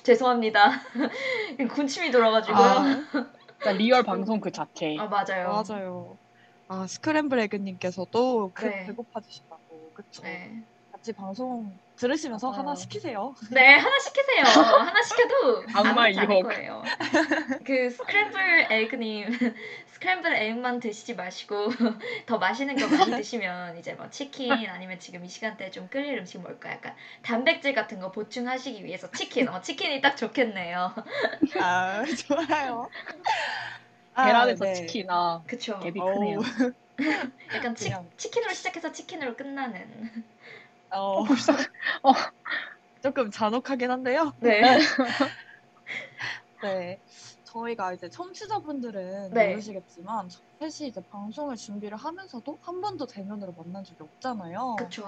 죄송합니다. 군침이 돌아가지고요. 아, 진짜 리얼 방송 그 자체. 아, 맞아요. 맞아요. 아, 스크램블 에그님께서도 그 네. 배고파 주신다고 그쵸. 네. 같이 방송 들으시면서 맞아요. 하나 시키세요. 네, 하나 시키세요. 하나 시켜도 악마 아무렇지 않을 유혹. 거예요. 그 스크램블 에그님, 스크램블 에그만 드시지 마시고 더 맛있는 거 많이 드시면 이제 뭐 치킨 아니면 지금 이 시간대에 좀 끓일 음식 뭘까 약간 단백질 같은 거 보충하시기 위해서 치킨, 어, 치킨이 딱 좋겠네요. 아, 좋아요. 아, 계란에서 네. 치킨 아 그쵸. 갭이 어우, 크네요. 약간 치. 치킨으로 시작해서 치킨으로 끝나는. 어, 벌써 조금 잔혹하긴 한데요. 네. 네. 저희가 이제 청취자분들은 네. 모르시겠지만 셋이 이제 방송을 준비를 하면서도 한 번도 대면으로 만난 적이 없잖아요. 그쵸.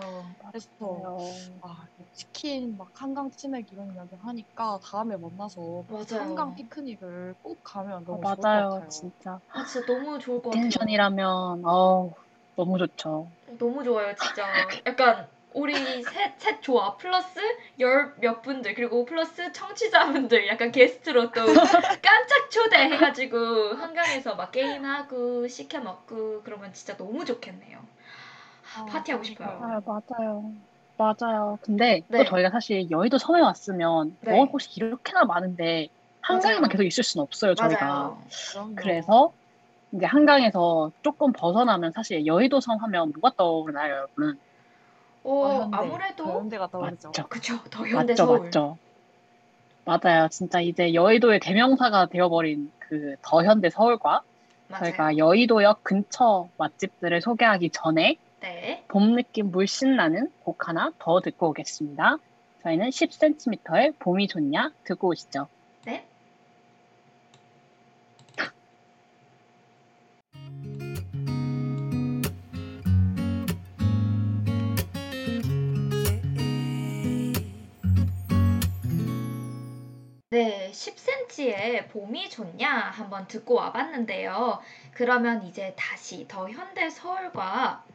그래서 어, 아, 치킨 막 한강 치맥 이런 이야기 하니까 다음에 만나서 맞아요. 한강 피크닉을 꼭 가면 어, 너무 좋을 것 맞아요 같아요. 진짜 아, 진짜 너무 좋을 것 같아요. 텐션이라면 어우 너무 좋죠. 너무 좋아요, 진짜. 약간 우리 셋, 셋 조합 플러스 열 몇 분들 그리고 플러스 청취자분들 약간 게스트로 또 깜짝 초대해가지고 한강에서 막 게임하고 시켜 먹고 그러면 진짜 너무 좋겠네요. 아, 파티하고 싶어요. 맞아요 맞아요 맞아요. 근데 네. 또 저희가 사실 여의도 섬에 왔으면 네. 먹을 곳이 이렇게나 많은데 한강에만 맞아요. 계속 있을 수는 없어요 저희가. 맞아요. 그래서 이제 한강에서 조금 벗어나면 사실 여의도 섬 하면 뭐가 떠오르나요 여러분? 어, 더현대, 아무래도 더 현대가 떠오르죠. 맞죠. 그쵸 더 현대 맞죠, 서울. 맞죠. 맞아요. 진짜 이제 여의도의 대명사가 되어버린 그 더 현대 서울과 맞아요. 저희가 여의도역 근처 맛집들을 소개하기 전에 네. 봄 느낌 물씬 나는 곡 하나 더 듣고 오겠습니다. 저희는 10cm의 봄이 좋냐 듣고 오시죠. 네, 10cm의 봄이 좋냐 한번 듣고 와봤는데요. 그러면 이제 다시 더 현대 서울과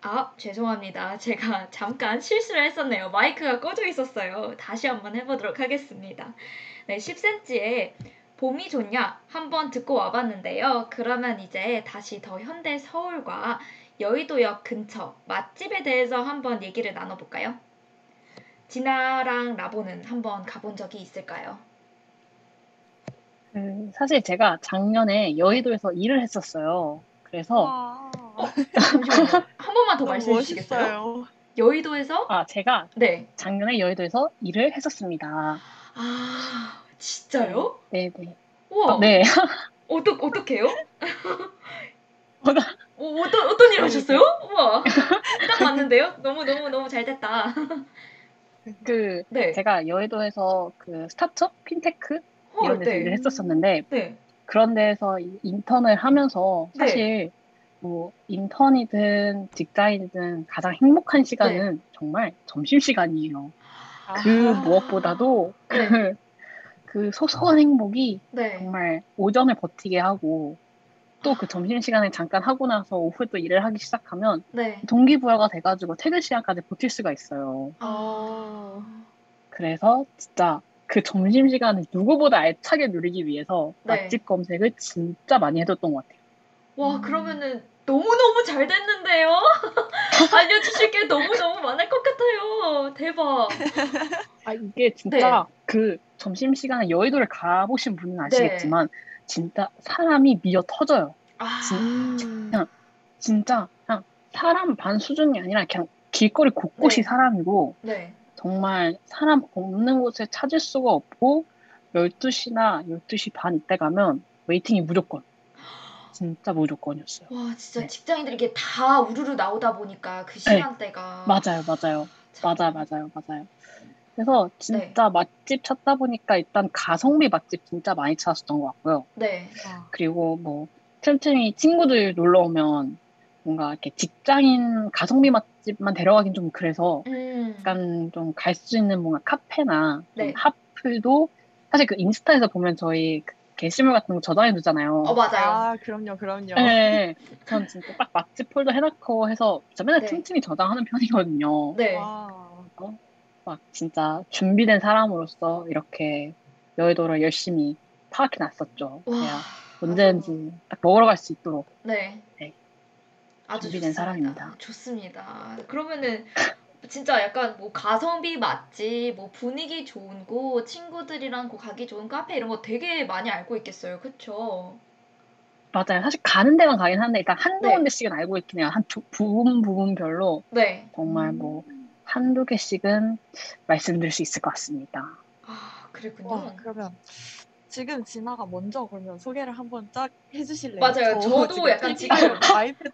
아, 죄송합니다. 제가 잠깐 실수를 했었네요. 마이크가 꺼져 있었어요. 다시 한번 해보도록 하겠습니다. 네, 10cm의 봄이 좋냐 한번 듣고 와봤는데요. 그러면 이제 다시 더 현대 서울과 여의도역 근처 맛집에 대해서 한번 얘기를 나눠볼까요? 진아랑 라보는 한번 가본 적이 있을까요? 그 사실 제가 작년에 여의도에서 일을 했었어요. 그래서 와, 잠시만요. 한 번만 더 말씀해 주시겠어요? 여의도에서? 아 제가 네. 작년에 여의도에서 일을 했었습니다. 아, 진짜요? 네네. 우와. 네. 어떠, 어떡해요? 뭐가? 어, 어떤, 어떤 일 하셨어요? 우와. 딱 맞는데요? 너무, 너무, 너무 잘 됐다. 그 네. 제가 여의도에서 그 스타트업 핀테크 헐, 이런 데서 네. 일을 했었었는데 네. 그런 데서 이- 인턴을 하면서 네. 사실 뭐 인턴이든 직장이든 가장 행복한 시간은 정말 점심 시간이에요. 그 아, 무엇보다도 네. 그, 그 소소한 행복이 네. 정말 오전을 버티게 하고 또 그 점심 시간에 잠깐 하고 나서 오후 또 일을 하기 시작하면 네. 동기부여가 돼가지고 퇴근 시간까지 버틸 수가 있어요. 어. 그래서 진짜 그 점심 시간을 누구보다 알차게 누리기 위해서 네. 맛집 검색을 진짜 많이 해뒀던 것 같아요. 와, 음. 그러면은 너무너무 잘 됐는데요? 알려주실 게 너무너무 많을 것 같아요. 대박. 아 이게 진짜 네. 그 점심 시간에 여의도를 가보신 분은 아시겠지만 진짜 사람이 미어 터져요. 아, 음. 진짜 그냥 사람 반 수준이 아니라 그냥 길거리 곳곳이 네. 사람이고 네. 정말 사람 없는 곳에 찾을 수가 없고 12시나 12시 반 이때 가면 waiting이 무조건 진짜 무조건이었어요. 와, 진짜 네. 직장인들이 이게 다 우르르 나오다 보니까 그 시간대가. 맞아요, 맞아요, 참. 맞아요, 맞아요, 맞아요. 그래서 네. 진짜 맛집 찾다 보니까 일단 가성비 맛집 진짜 많이 찾았었던 것 같고요. 네. 아, 그리고 뭐 틈틈이 친구들 놀러 오면 뭔가 이렇게 직장인 가성비 맛집만 데려가긴 좀 그래서 음. 약간 좀 갈 수 있는 뭔가 카페나 좀 네. 핫플도 사실 그 인스타에서 보면 저희 그 게시물 같은 거 저장해 두잖아요. 어, 맞아요. 아, 그럼요, 그럼요. 네, 전 진짜 딱 맛집 폴더 해놓고 해서 저 맨날 네. 틈틈이 저장하는 편이거든요. 네. 와, 막 진짜 준비된 사람으로서 이렇게 여의도를 열심히 파악해 놨었죠. 와. 제가 언제든지 딱 먹으러 갈 수 있도록. 네. 네. 아주 준비된 좋습니다. 사람입니다. 좋습니다. 그러면은 진짜 약간 뭐 가성비 맛집, 뭐 분위기 좋은 곳, 친구들이랑 고 가기 좋은 카페 이런 거 되게 많이 알고 있겠어요. 그쵸? 맞아요. 사실 가는 데만 가긴 하는데 일단 한두 네. 군데씩은 알고 있긴 해요. 한 두, 부분 부분별로 네. 정말 뭐 한두 개씩은 말씀드릴 수 있을 것 같습니다. 아, 그랬군요. 와, 그러면 지금 진아가 먼저 그러면 소개를 한번 쫙 해주실래요? 맞아요. 저 지금 약간 지금- 아이패드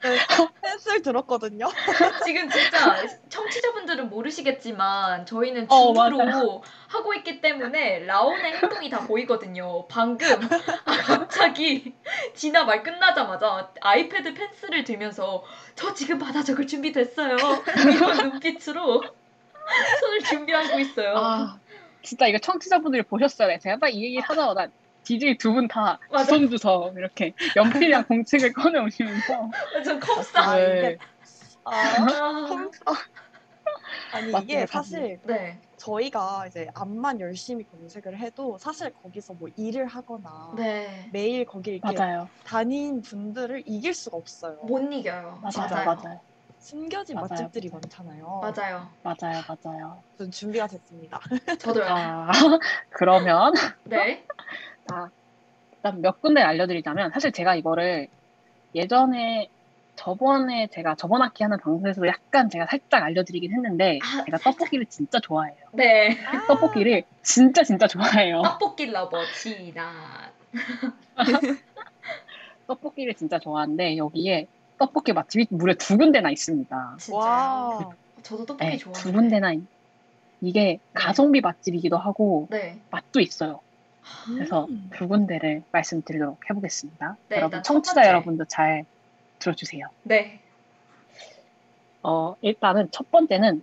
펜슬 들었거든요. 지금 진짜 청취자분들은 모르시겠지만 저희는 어, 줌으로 하고 있기 때문에 라온의 행동이 다 보이거든요. 방금 아, 갑자기 진아 말 끝나자마자 아이패드 펜슬을 들면서 저 지금 받아 적을 준비됐어요. 이런 눈빛으로 손을 준비하고 있어요. 아, 진짜 이거 청취자분들이 보셨어야 돼. 제가 딱 이 얘기 하자마자 DJ 두 분다 맞아. 주섬주섬 이렇게 연필이랑 공책을 꺼내 오시면서 완전 컵사. 아, 네. 이게 아, 아, 컴퓨터. 아니 이게 사실 네, 저희가 이제 암만 열심히 검색을 해도 사실 거기서 뭐 일을 하거나 네. 매일 거기 이렇게 맞아요. 다닌 분들을 이길 수가 없어요. 못 이겨요. 맞아요. 맞아요. 맞아요. 숨겨진 맞아요, 맛집들이 맞아요. 많잖아요. 맞아요. 맞아요. 맞아요. 전 준비가 됐습니다. 저도요. 아, 그러면 네. 자, 일단 몇 군데 알려드리자면 사실 제가 이거를 예전에 저번에 제가 저번 학기 하는 방송에서 약간 제가 살짝 알려드리긴 했는데 아, 제가. 떡볶이를 진짜 좋아해요. 네. 떡볶이를 진짜 진짜 좋아해요. 떡볶이 lover 진아. 떡볶이를 진짜 좋아하는데 여기에 떡볶이 맛집이 무려 두 군데나 있습니다. 진짜요. 와. 저도 떡볶이 네, 좋아해요. 두 군데나 있- 이게 가성비 맛집이기도 하고 네. 맛도 있어요. 그래서 음. 두 군데를 말씀드리도록 해보겠습니다. 네, 여러분 청취자. 여러분도 잘 들어주세요. 네. 어, 일단은 첫 번째는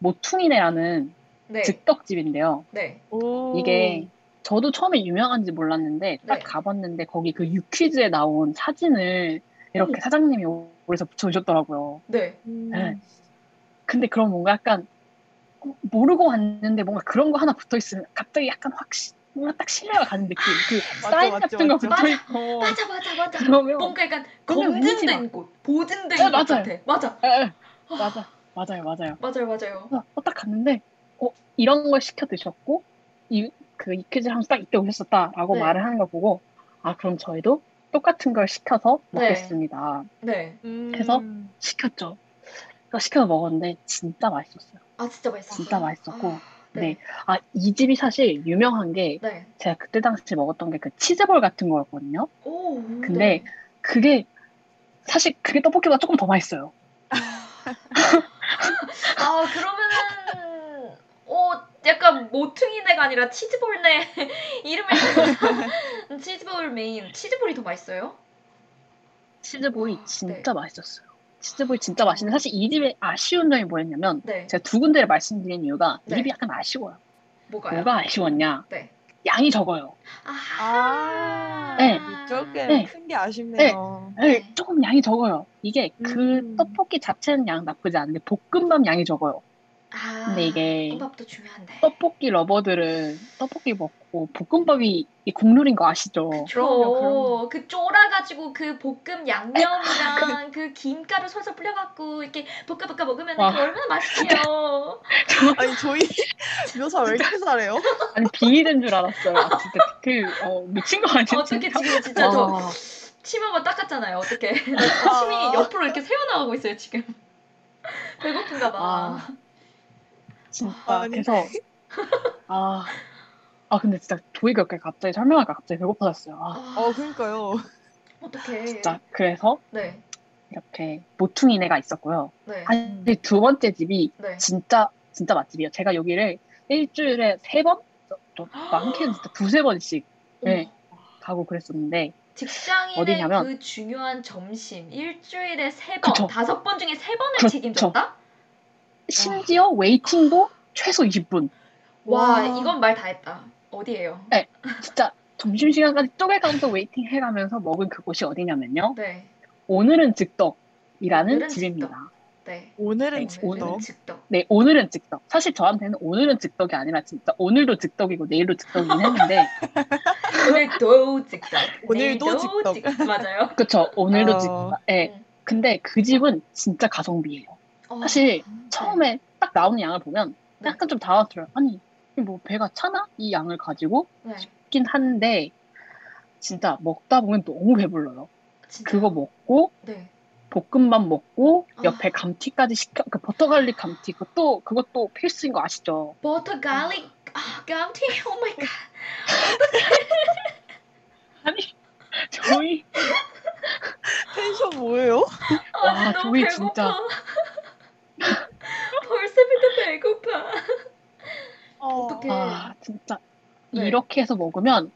모퉁이네라는 네. 즉떡집인데요. 네. 오. 이게 저도 처음에 유명한지 몰랐는데 딱 네. 가봤는데 거기 그 유퀴즈에 나온 사진을 이렇게 오. 사장님이 오래서 붙여주셨더라고요. 네. 음. 네. 근데 그런 뭔가 약간 모르고 왔는데 뭔가 그런 거 하나 붙어 있으면 갑자기 약간 확 시- 뭔가 딱 신뢰가 가는 느낌. 그 사인 맞죠, 같은 거 맞죠. 붙어 있고 맞아 맞아 맞아. 그러면 뭔가 약간 검증된 곳, 보증된 네, 곳. 같아. 맞아. 에, 에, 맞아 맞아요 맞아요. 맞아요 맞아요. 어, 딱 갔는데 어 이런 걸 시켜 드셨고 이 그 이퀴즈를 하면서 딱 이때 오셨었다라고 네. 말을 하는 걸 보고 아 그럼 저희도 똑같은 걸 시켜서 네. 먹겠습니다. 네. 음. 해서? 시켰죠. 그래서 시켜서 먹었는데 진짜 맛있었어요. 아 진짜 맛있었어요. 진짜 맛있었고 아, 네. 네. 아 이 집이 사실 유명한 게 네. 제가 그때 당시 먹었던 게 그 치즈볼 같은 거였거든요. 오. 근데 네. 그게 사실 그게 떡볶이보다 조금 더 맛있어요. 아 그러면은 어 약간 모퉁이네가 아니라 치즈볼네 이름을 치즈볼 메인 치즈볼이 더 맛있어요? 치즈볼이 아, 진짜 맛있었어요. 치즈볼이 진짜 맛있는데 사실 이 집의 아쉬운 점이 뭐였냐면 네. 제가 두 군데를 말씀드린 이유가 이 네. 집이 약간 아쉬워요. 뭐가요? 뭐가 아쉬웠냐? 네. 양이 적어요. 아. 아. 네. 이쪽에 네. 큰게 아쉽네요. 네, 조금 양이 적어요. 이게 그 음. 떡볶이 자체는 양 나쁘지 않은데 볶음밥 양이 적어요. 아. 근데 이게 볶음밥도 중요한데. 떡볶이 러버들은 떡볶이 먹고 볶음밥이 이 국룰인 거 아시죠? 그럼요, 그럼요. 그럼요. 그 쫄아가지고 그 볶음 양념이랑 그 김가루 솔솔 뿌려갖고 이렇게 볶아볶아 먹으면 와. 그 얼마나 맛있게요. 아니 저희 묘사 왜 이렇게 잘해요? 아니 비밀인 줄 알았어요. 아, 진짜 그 어, 미친 거 아니야? 어떻게? 지금 진짜 저 아, 침 한번 닦았잖아요. 어떻게? 침이 옆으로 이렇게 새어나가고 있어요 지금. 배고픈가 봐. 아. 진짜 아니. 그래서 아. 아 근데 진짜 조이가 이렇게 갑자기 설명하니까 갑자기 배고파졌어요. 아, 아, 어 그러니까요. 어떡해. 진짜 그래서 네, 이렇게 모퉁이네가 있었고요. 네, 사실 두 번째 집이 네. 진짜 진짜 맛집이에요. 제가 여기를 일주일에 세 번, 또 많게는 진짜 두세 번씩 네. 가고 그랬었는데 직장인의 어디냐면- 그 중요한 점심 일주일에 세 번, 그쵸. 다섯 번 중에 세 번을 그렇죠. 책임졌다? 심지어 waiting도 최소 20분. 와, 와. 이건 말 다 했다. 어디예요? 진짜 점심시간까지 쪼개가면서 waiting 해가면서 먹은 그곳이 어디냐면요. 네, 오늘은 즉덕이라는 오늘은 집입니다. 네. 오늘은 네, 즉덕. 오늘은 즉덕. 네, 오늘은 즉덕. 사실 저한테는 오늘은 즉덕이 아니라 진짜 오늘도 즉덕이고 내일도 즉덕이긴 했는데 오늘도 즉덕. 오늘도 즉덕. 맞아요. 그쵸, 오늘도 어. 즉덕. 네, 근데 그 집은 진짜 가성비예요. 어, 사실 네. 처음에 딱 나오는 양을 보면 네. 약간 좀 당황스러워요. 아니, 뭐 배가 차나? 이 양을 가지고 네. 싶긴 한데 진짜 먹다 보면 너무 배불러요. 진짜. 그거 먹고 네. 볶음밥 먹고 아. 옆에 감튀까지 시켜 그 버터 garlic 감튀 그것도 그것도 필수인 거 아시죠? 버터 garlic 아, 감튀. oh my god. 아니 저희 텐션 뭐예요? 아, 와, 저희 배고파. 진짜. 벌써부터 배고파. 어떡해. 아 진짜 네. 이렇게 해서 먹으면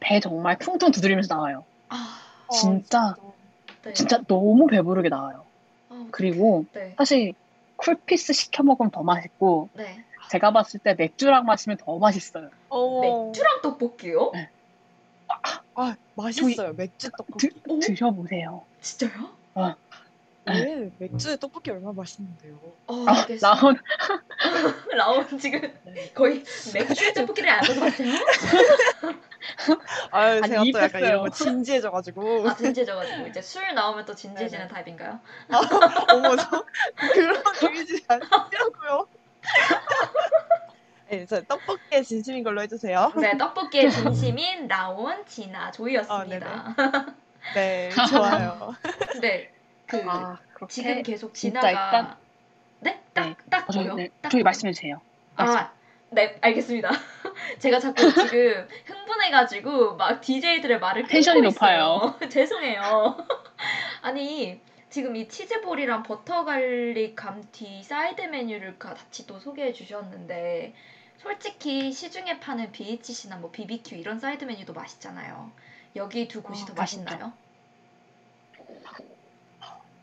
배 정말 퉁퉁 두드리면서 나와요. 아, 진짜 네. 진짜 너무 배부르게 나와요. 아, 그리고 네. 사실 쿨피스 시켜 먹으면 더 맛있고 네. 제가 봤을 때 맥주랑 마시면 더 맛있어요. 어머. 맥주랑 떡볶이요? 네. 아 맛있어요. 맥주 떡볶이. 오, 드셔보세요. 진짜요? 네, 맥주에 떡볶이 얼마나 맛있는데요. 어, 아. 나온 라온 지금 네. 거의 맥주 떡볶이를 안 먹어봤어요? 아유 아니, 제가 또 약간. 이런 거 진지해져가지고. 아 진지해져가지고 이제 술 나오면 또 진지해지는 네네. 타입인가요? 어머 저 그런 이미지 아니라고요. 네, 저 떡볶이에 진심인 걸로 해주세요. 네, 떡볶이의 진심인 라온, 진아, 조이였습니다. 네, 좋아요. 근데 그 아 지금 계속 진아가 일단- 네? 딱, 네. 딱 어, 저희, 뭐요? 네, 딱 저희? 말씀해 주세요. 아, 네, 알겠습니다. 제가 자꾸 지금 흥분해가지고 막 DJ들의 말을 텐션이 있어요. 죄송해요. 아니, 지금 이 치즈볼이랑 버터 garlic 감튀 사이드 메뉴를 같이 또 소개해 주셨는데, 솔직히 시중에 파는 BHC나 뭐 BBQ 이런 사이드 메뉴도 맛있잖아요. 여기 두 곳이 어, 더 맛있죠. 맛있나요?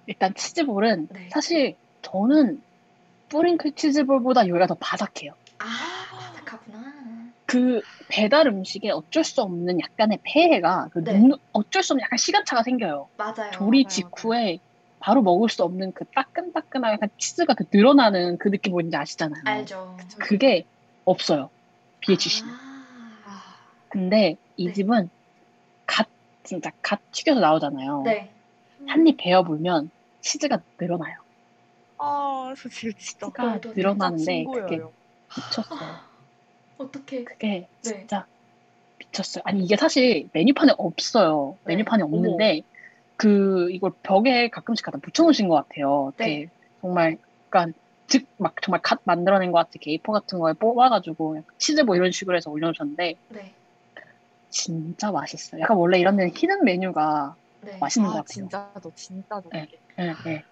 일단 치즈볼은 네. 사실 저는 뿌링클 치즈볼보다 여기가 더 바삭해요. 아, 바삭하구나. 그 배달 음식에 어쩔 수 없는 약간의 폐해가 그 네. 눅눅- 어쩔 수 없는 약간 시간차가 생겨요. 맞아요. 조리 맞아요, 직후에 바로 먹을 수 없는 그 따끈따끈한 약간 치즈가 그 늘어나는 그 느낌 뭔지 아시잖아요. 알죠. 그게 없어요. BHC는. 아, 근데 이 네. 집은 갓 진짜 갓 튀겨서 나오잖아요. 네. 한 입 베어 물면 치즈가 늘어나요. 아, 저 지금 진짜 치즈가 어, 너 늘어나는데 그게. 미쳤어요. 어떻게? 그게 네. 진짜 미쳤어요. 아니 이게 사실 메뉴판에 없어요. 네. 메뉴판에 없는데 그 이걸 벽에 가끔씩 갖다 붙여놓으신 것 같아요. 네. 정말 약간 즉 막 정말 갓 만들어낸 것 같은 게이퍼 같은 거에 뽑아가지고 치즈 뭐 이런 식으로 해서 올려놓으셨는데 네. 진짜 맛있어요. 약간 원래 이런 데는 hidden 메뉴가 네. 맛있는 것 아, 같아요. 진짜도 진짜도. 네. 네, 네.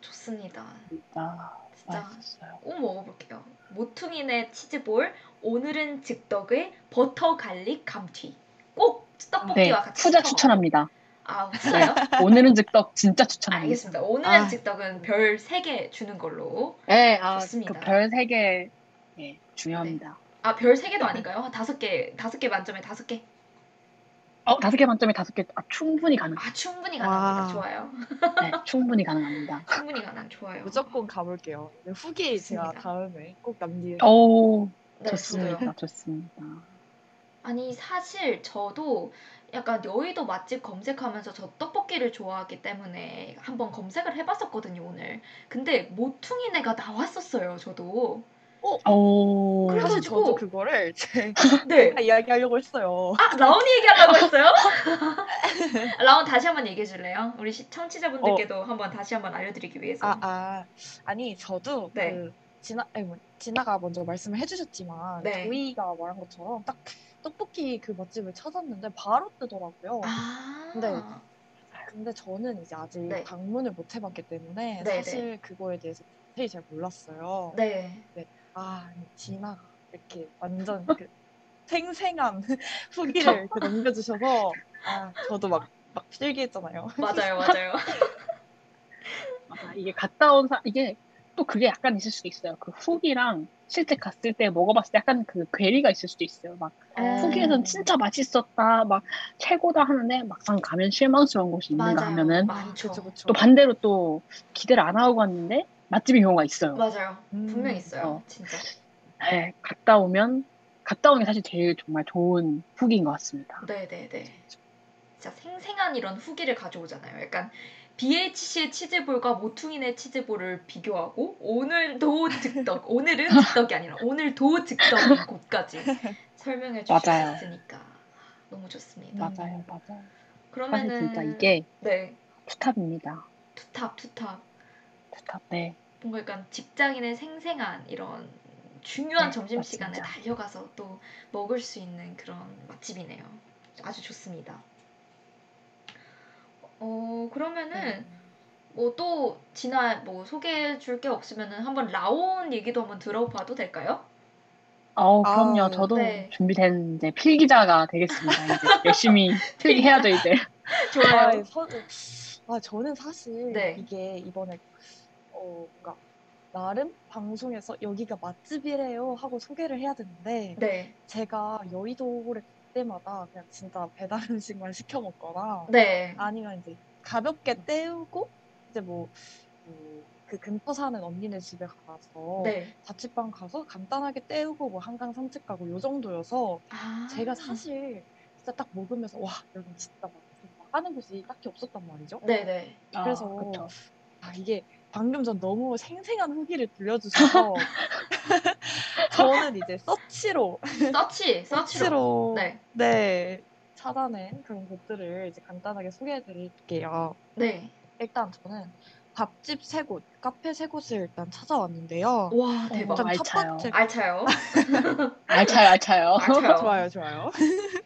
좋습니다. 진짜 진짜 맛있었어요. 꼭 먹어볼게요. 모퉁이네 치즈볼. 오늘은 즉덕의 버터 garlic 감튀. 꼭 네, 떡볶이와 같이 후자 시켜 추천합니다. 아, 진짜요? 오늘은 즉떡 진짜 추천합니다. 알겠습니다. 오늘은 아. 즉덕은 별 3개 주는 걸로. 네, 아, 좋습니다. 그별 세 개, 예, 중요합니다. 아, 별 3개도 아닌가요? 다섯 개, 다섯 개 만점에 다섯 개. 어, 다섯 개 만점에 다섯 개, 아, 충분히 가능. 아, 충분히 가능합니다. 와. 좋아요. 네, 충분히 가능합니다. 충분히 가능. 좋아요. 무조건 가볼게요. 네, 후기 제가 좋습니다. 다음에 꼭 남길. 오, 네, 좋습니다. 저도요. 좋습니다. 아니 사실 저도 약간 여의도 맛집 검색하면서 저 떡볶이를 좋아하기 때문에 한번 검색을 해봤었거든요 오늘. 근데 모퉁이네가 나왔었어요 저도. 오, 그래서- 사실 그래가지고- 저도 그거를 제가 네. 이야기하려고 했어요. 아 라온이 얘기하려고 했어요? 라온 다시 한번 얘기해 줄래요? 우리 시- 청취자분들께도 한번 다시 한번 알려드리기 위해서. 아, 아, 아니 저도 네. 그 진아, 아니 뭐 진아가 먼저 말씀을 해주셨지만 네. 저희가 말한 것처럼 딱 떡볶이 그 맛집을 찾았는데 바로 뜨더라고요. 아. 근데 근데 저는 이제 아직 네. 방문을 못 해봤기 때문에 네, 사실 그거에 대해서 자세히 잘 몰랐어요. 네. 아, 진아가 이렇게 완전 그 생생한 후기를 이렇게 남겨주셔서 아, 저도 막, 막 필기했잖아요. 맞아요 맞아요. 맞아. 이게 갔다 온 사, 이게 또 그게 약간 있을 수도 있어요. 그 후기랑 실제 갔을 때 먹어봤을 때 약간 그 괴리가 있을 수도 있어요. 막 음. 후기에서는 진짜 맛있었다, 막 최고다 하는데 막상 가면 실망스러운 곳이 있는가 맞아요. 하면은 그쵸. 또 반대로 또 기대를 안 하고 갔는데 맛집인 경우가 있어요. 맞아요. 음, 분명 있어요. 어. 진짜. 네, 갔다 오면 갔다 오는 게 사실 제일 정말 좋은 후기인 것 같습니다. 네 네 네. 진짜 생생한 이런 후기를 가져오잖아요. 약간 BHC의 치즈볼과 모퉁이네 치즈볼을 비교하고 오늘도 즉떡, 오늘은 즉떡이 아니라 오늘도 즉떡인 곳까지 설명해 주실 수 맞아요. 있으니까 너무 좋습니다. 맞아요, 맞아요. 그러면은 진짜 이게 네 two top입니다. two top two top two top. 네. 뭔가 약간 직장인의 생생한 이런 중요한 네, 점심 시간에. 달려가서 또 먹을 수 있는 그런 맛집이네요. 아주 좋습니다. 어 그러면은 뭐또 지나 뭐 소개해 줄 게 없으면은 한번 라온 얘기도 한번 들어봐도 될까요? 어, 그럼요. 아, 저도 네. 준비된 이제 필기자가 되겠습니다. 이제 열심히 필기해야죠, 이제. 좋아요. 아, 서, 아, 저는 사실 네. 이게 이번에 어, 뭔가 나름 방송에서 여기가 맛집이래요 하고 소개를 해야 되는데 네, 제가 여의도를 갈 때마다 그냥 진짜 배달 음식만 시켜 먹거나 네, 아니면 이제 가볍게 때우고 이제 뭐그 근처 사는 언니네 집에 가서 네. 자취방 가서 간단하게 때우고 뭐 한강 산책 가고 요 정도여서 아, 제가 사실 진짜 딱 먹으면서 와 여기 진짜 맛있다 하는 곳이 딱히 없었단 말이죠. 네, 네. 그래서 아. 아, 이게 방금 전 너무 생생한 후기를 들려주셔서 저는 이제 서치로 서치, 서치로. 네, 네 찾아낸 그런 곳들을 이제 간단하게 소개해드릴게요. 네. 일단 저는 밥집 세 곳, 카페 세 곳을 일단 찾아왔는데요. 와 대박. 일단 첫 알차요. 번째 알차요. 알차요, 알차요. 알차요. 좋아요, 좋아요.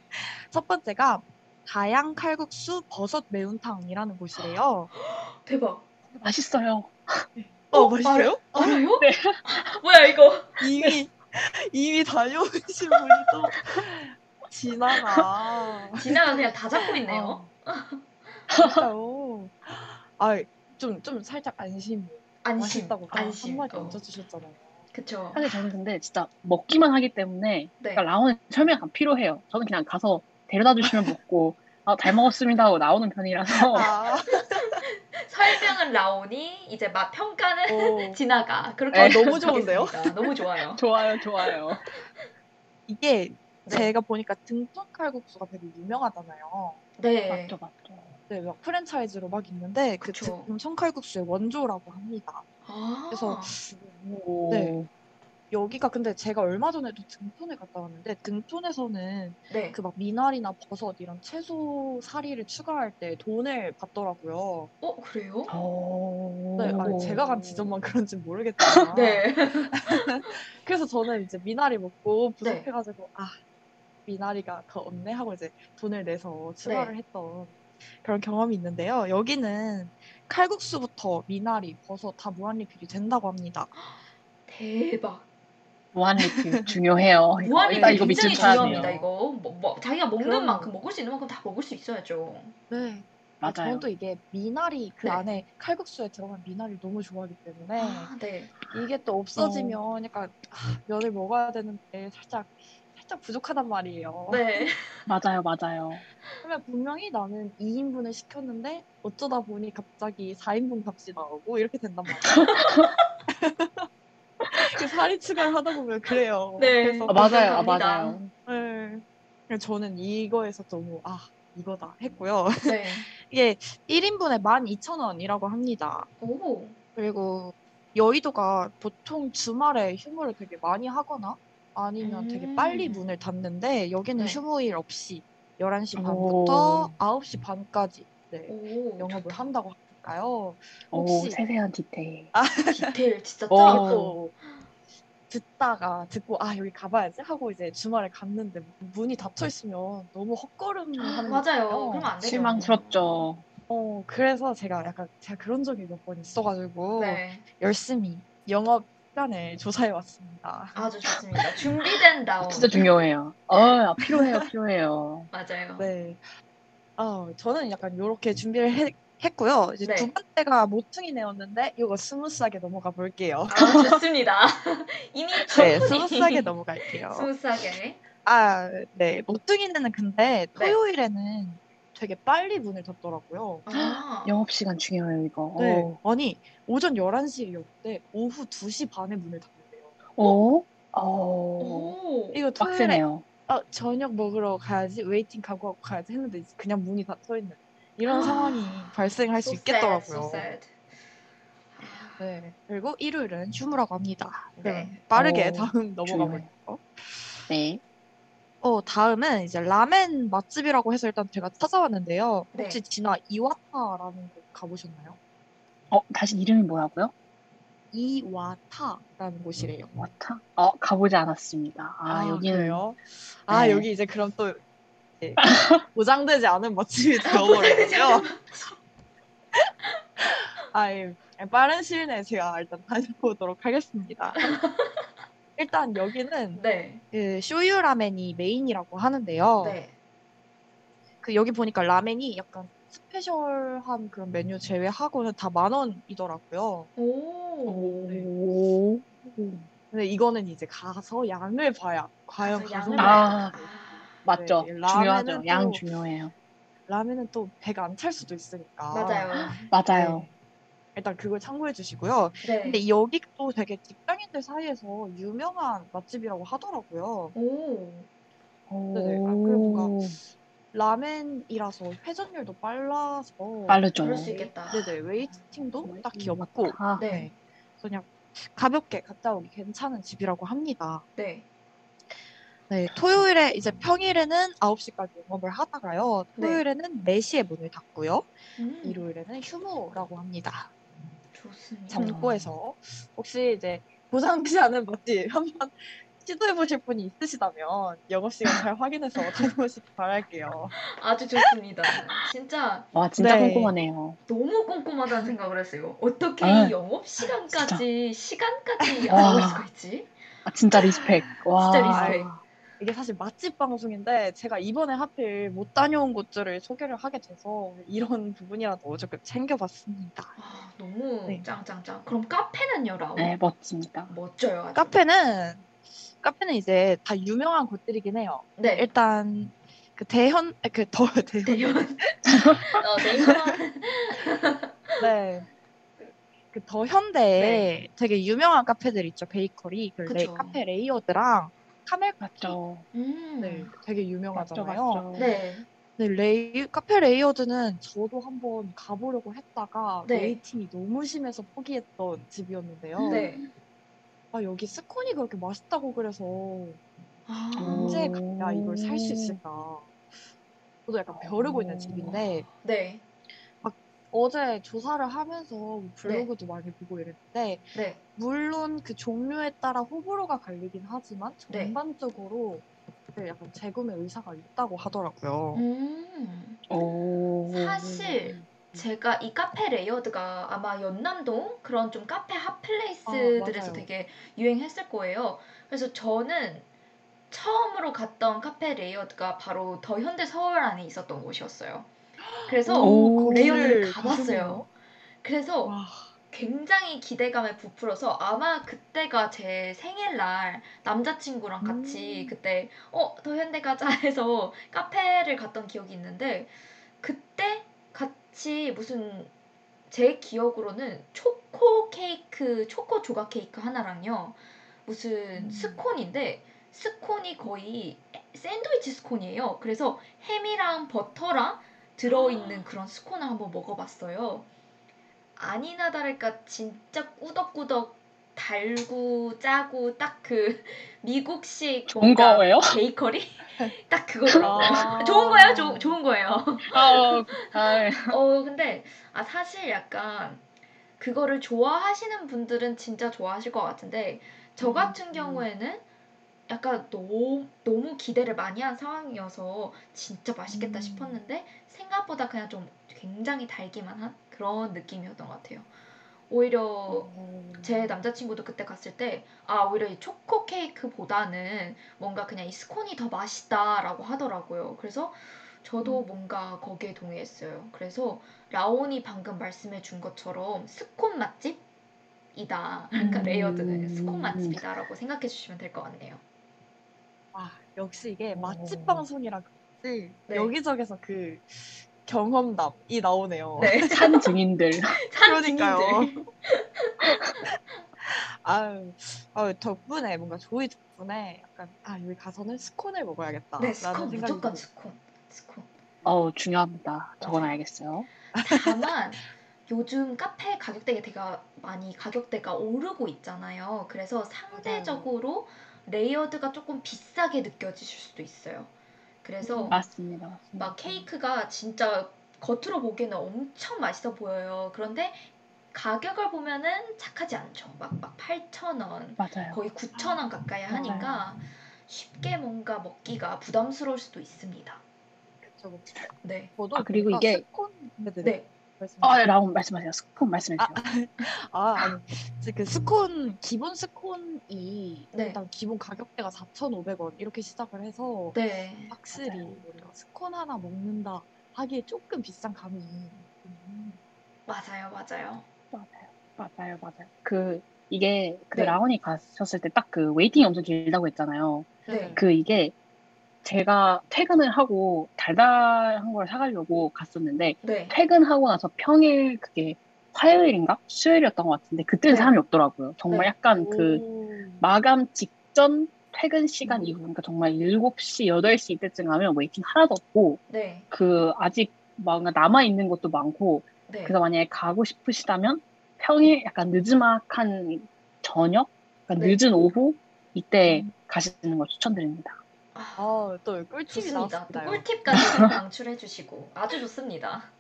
첫 번째가 다양 칼국수 버섯 매운탕이라는 곳이래요. 대박. 맛있어요. 어, 맛있어요? 알아요? 네. 뭐야 이거? 이미 이미 다녀오신 분이 또 지나가. 진아가 그냥 다 잡고 있네요. 어. 진짜요. 아, 좀, 좀 살짝 안심. 안심. 맛있다고 딱 안심. 한마디 어. 얹어 주셨잖아요. 그쵸. 사실 저는 근데 진짜 먹기만 하기 때문에 네. 그러니까 라온은 설명이 안 필요해요. 저는 그냥 가서 데려다 주시면 먹고 아, 잘 먹었습니다 하고 나오는 편이라서 아, 설명은 라온이 이제 맛 평가는 오. 진아가 그렇게 아, 너무 좋은데요? 너무 좋아요. 좋아요, 좋아요. 이게 네. 제가 보니까 등촌 칼국수가 되게 유명하잖아요. 네. 맞죠, 맞죠. 네, 막 프랜차이즈로 막 있는데 그 그쵸. 등촌 칼국수의 원조라고 합니다. 아. 그래서 오. 네. 여기가 근데 제가 얼마 전에도 등촌에 갔다 왔는데 등촌에서는 네. 그 막 미나리나 버섯 이런 채소 사리를 추가할 때 돈을 받더라고요. 어 그래요? 오. 네, 아니, 제가 간 지점만 그런지 모르겠지만. 네. 그래서 저는 이제 미나리 먹고 네. 부족해가지고 아 미나리가 더 없네 하고 이제 돈을 내서 네. 추가를 했던 그런 경험이 있는데요. 여기는 칼국수부터 미나리, 버섯 다 무한 리필이 된다고 합니다. 대박. 무한 리필 중요해요. 이거. 무한리 일단 이거 굉장히 중요합니다. 이거 뭐, 뭐, 자기가 먹는 그럼요. 만큼 먹을 수 있는 만큼 다 먹을 수 있어야죠. 네. 맞아요. 저는 또 이게 미나리 그 네. 안에 칼국수에 들어간 미나리 너무 좋아하기 때문에 아, 네. 이게 또 없어지면 약간 아, 면을 먹어야 되는데 살짝 살짝 부족하단 말이에요. 네. 맞아요, 맞아요. 그러면 분명히 나는 2인분을 시켰는데 어쩌다 보니 갑자기 4인분 값이 나오고 이렇게 된단 말이에요. 그 살이 추가를 하다 보면 그래요. 네. 그래서 아, 맞아요, 아. 맞아요. 네. 그래서 저는 이거에서 너무 아 이거다 했고요. 네. 이게 1인분에 12,000원이라고 합니다. 오. 그리고 여의도가 보통 주말에 휴무를 되게 많이 하거나 아니면 음. 되게 빨리 문을 닫는데 여기는 네. 휴무일 없이 11시 오. 반부터 9시 반까지 네, 오. 영업을 한다고 하니까요. 오, 혹시- 세세한 디테일. 디테일 진짜 어. 딱. 또 듣다가 듣고 아 여기 가봐야지 하고 이제 주말에 갔는데 문이 닫혀 있으면 너무 헛걸음하는 맞아요. 거예요. 그러면 안 되죠. 실망스럽죠. 어 그래서 제가 약간 제가 그런 적이 몇 번 있어가지고 네. 열심히 영업 시간을 조사해 왔습니다. 아주 좋습니다. 준비된 라온. 진짜 중요해요. 어, 필요해요, 필요해요. 맞아요. 네. 아 저는 약간 요렇게 준비를 해- 했고요. 이제 네. 두 번째가 모퉁이네였는데 이거 smooth하게 넘어가 볼게요. 아, 좋습니다. 이미 네, smooth하게 넘어갈게요. smooth하게. 아, 네. 모퉁이네는 근데 네. 토요일에는 되게 빨리 문을 닫더라고요. 아. 영업 시간 중요해요, 이거. 네. 아니, 오전 11시였대. 오후 2시 반에 문을 닫는데요. 오? 오. 오. 이거 토요일에 빡세네요. 어, 저녁 먹으러 가야지 waiting 각오하고 가야지 했는데 그냥 문이 닫혀 있는 이런 상황이 발생할 수 So sad, 있겠더라고요. so sad. 네. 그리고 일요일은 휴무라고 합니다. 네. 그럼 빠르게 오, 다음 넘어가. 볼게요. 네. 어, 다음은 이제 라멘 맛집이라고 해서 일단 제가 찾아왔는데요. 네. 혹시 지나 이와타라는 곳 가보셨나요? 어, 다시 이름이 뭐라고요? 이와타라는 곳이래요. 와타? 어, 가보지 않았습니다. 아, 여기는 그래요? 아, 네. 여기 이제 그럼 또 보장되지 않은 맛집이 되어버리고요. 아, 예. 빠른 시일 내에 제가 일단 다녀보도록 하겠습니다. 일단 여기는 네. 그 쇼유 라멘이 메인이라고 하는데요. 네. 그 여기 보니까 라멘이 약간 special한 그런 메뉴 제외하고는 다 만 원이더라고요. 오. 네. 오. 근데 이거는 이제 가서 양을 봐야 과연 가서 양을 아. 봐야- 맞죠. 네, 중요하죠. 라멘은 양 또- 중요해요. 라면은 또 배가 안 찰 수도 있으니까. 맞아요. 맞아요. 네. 일단 그걸 참고해 주시고요. 네. 근데 여기 또 되게 직장인들 사이에서 유명한 맛집이라고 하더라고요. 오. 네네. 아, 그리고 뭔가 라멘이라서 회전율도 빨라서 빠르죠. 그럴 수 있겠다. 네네 웨이팅도 딱히 없고 아, 네. 네. 그냥 가볍게 갔다 오기 괜찮은 집이라고 합니다. 네. 네, 토요일에 이제 평일에는 9시까지 영업을 하다가요. 네. 토요일에는 4시에 문을 닫고요. 음, 일요일에는 휴무라고 합니다. 좋습니다. 참고해서 혹시 이제 보상되지 않은 맛집 한번 시도해 보실 분이 있으시다면 영업 시간 잘 확인해서 다녀오시기 바랄게요. 아주 좋습니다. 진짜 와, 진짜 네. 꼼꼼하네요. 너무 꼼꼼하다는 생각을 했어요. 어떻게 아, 이 영업 시간까지 시간까지 와. 알고 수가 있지? 아, 진짜 respect. 와. 진짜 respect. 이게 사실 맛집 방송인데 제가 이번에 하필 못 다녀온 곳들을 소개를 하게 돼서 이런 부분이라도 조금 챙겨봤습니다. 아, 너무 네. 짱짱짱. 그럼 카페는요, 라온? 네, 멋집니다. 멋져요. 아주. 카페는 카페는 이제 다 유명한 곳들이긴 해요. 네. 일단 그 대현 그더 대현 대현. 어, 대현. 네. 그 더 현대에 네. 되게 유명한 카페들 있죠. 베이커리, 그 레. 카페 레이어드랑 카멜 맞죠. 음. 네, 되게 맞죠, 유명하잖아요. 맞죠. 네. 네, 레이 카페 레이어드는 저도 한번 가보려고 했다가 네. waiting이 너무 심해서 포기했던 집이었는데요. 네. 아 여기 스콘이 그렇게 맛있다고 그래서 아. 언제 가야 이걸 살 수 있을까? 저도 약간 벼르고 있는 집인데 네. 어제 조사를 하면서 뭐 블로그도 많이 보고 이랬는데 네. 물론 그 종류에 따라 호불호가 갈리긴 하지만 네. 전반적으로 그 약간 재구매 의사가 있다고 하더라고요. 음. 오. 사실 제가 이 카페 레이어드가 아마 연남동 그런 좀 카페 핫플레이스들에서 맞아요. 되게 유행했을 거예요. 그래서 저는 처음으로 갔던 카페 레이어드가 바로 더 현대 서울 안에 있었던 곳이었어요. 그래서 오, 레이어드를 거기를 가봤어요. 그래서 와, 굉장히 기대감에 부풀어서 아마 그때가 제 생일날 남자친구랑 같이 음. 그때 어 더 현대 가자 해서 카페를 갔던 기억이 있는데 그때 같이 무슨 제 기억으로는 초코 케이크 초코 조각 케이크 하나랑요 무슨 음. 스콘인데 스콘이 거의 샌드위치 스콘이에요. 그래서 햄이랑 버터랑 들어있는 그런 스콘을 한번 먹어봤어요. 아니나 다를까 진짜 꾸덕꾸덕 달고 짜고 딱 그 미국식 좋은 거예요? 베이커리 딱 그거더라고요. 아. 좋은 거예요, 좋- 좋은 거예요. 아, 아, 어 근데 아 사실 약간 그거를 좋아하시는 분들은 진짜 좋아하실 것 같은데 저 같은 음. 경우에는 약간 너무 너무 기대를 많이 한 상황이어서 진짜 맛있겠다 음. 싶었는데 생각보다 그냥 좀 굉장히 달기만 한 그런 느낌이었던 것 같아요. 오히려 제 남자친구도 그때 갔을 때, 아, 오히려 이 초코 케이크보다는 뭔가 그냥 이 스콘이 더 맛있다라고 하더라고요. 그래서 저도 음. 뭔가 거기에 동의했어요. 그래서 라온이 방금 말씀해 준 것처럼 스콘 맛집 이다. 그러니까 음. 레이어드는 스콘 맛집이다라고 생각해 주시면 될 것 같네요. 아, 역시 이게 맛집 오. 방송이라 그런지 네. 여기저기서 그 경험담이 나오네요. 네. 산 증인들. 그러니까요. 산증인들. 아유, 아유, 덕분에 뭔가 저희 덕분에 약간 아 여기 가서는 스콘을 먹어야겠다. 네, 스콘 무조건. 스콘. 스콘. 어, 중요합니다. 저건 맞아요. 알겠어요. 다만 요즘 카페 가격대가 되게 많이 가격대가 오르고 있잖아요. 그래서 상대적으로 레이어드가 조금 비싸게 느껴지실 수도 있어요. 그래서 맞습니다. 맞습니다. 막 케이크가 진짜 겉으로 보기에는 엄청 맛있어 보여요. 그런데 가격을 보면은 착하지 않죠. 막, 막 8,000원, 맞아요. 거의 9,000원 가까이 하니까 쉽게 뭔가 먹기가 부담스러울 수도 있습니다. 그쵸, 그쵸. 네. 저도 아, 그리고 이게- 스콘. 네. 아, 네, 라온 말씀하세요. 스콘 말씀해 주세요. 아, 아니. 이제 그 스콘, 기본 스콘이 네. 일단 기본 가격대가 4,500원 이렇게 시작을 해서 네. 확실히 맞아요. 우리가 스콘 하나 먹는다 하기에 조금 비싼 감이 음, 맞아요, 맞아요. 맞아요. 맞아요. 맞아요. 그, 이게 그 네. 라온이 가셨을 때 딱 그 waiting이 엄청 길다고 했잖아요. 네. 그 이게 제가 퇴근을 하고 달달한 걸 사가려고 갔었는데 네. 퇴근하고 나서 평일 그게 화요일인가 수요일이었던 것 같은데 그때는 네. 사람이 없더라고요. 정말 네. 약간 그 오. 마감 직전 퇴근 시간 음. 이후 그러니까 정말 7시, 8시 이때쯤 가면 waiting 하나도 없고 네. 그 아직 뭔가 남아 있는 것도 많고 네. 그래서 만약에 가고 싶으시다면 평일 약간 늦지막한 저녁, 약간 네. 늦은 오후 이때 음. 가시는 걸 추천드립니다. 아, 아, 또 꿀팁이 좋습니다. 또. 꿀팁까지 방출해 주시고 아주 좋습니다.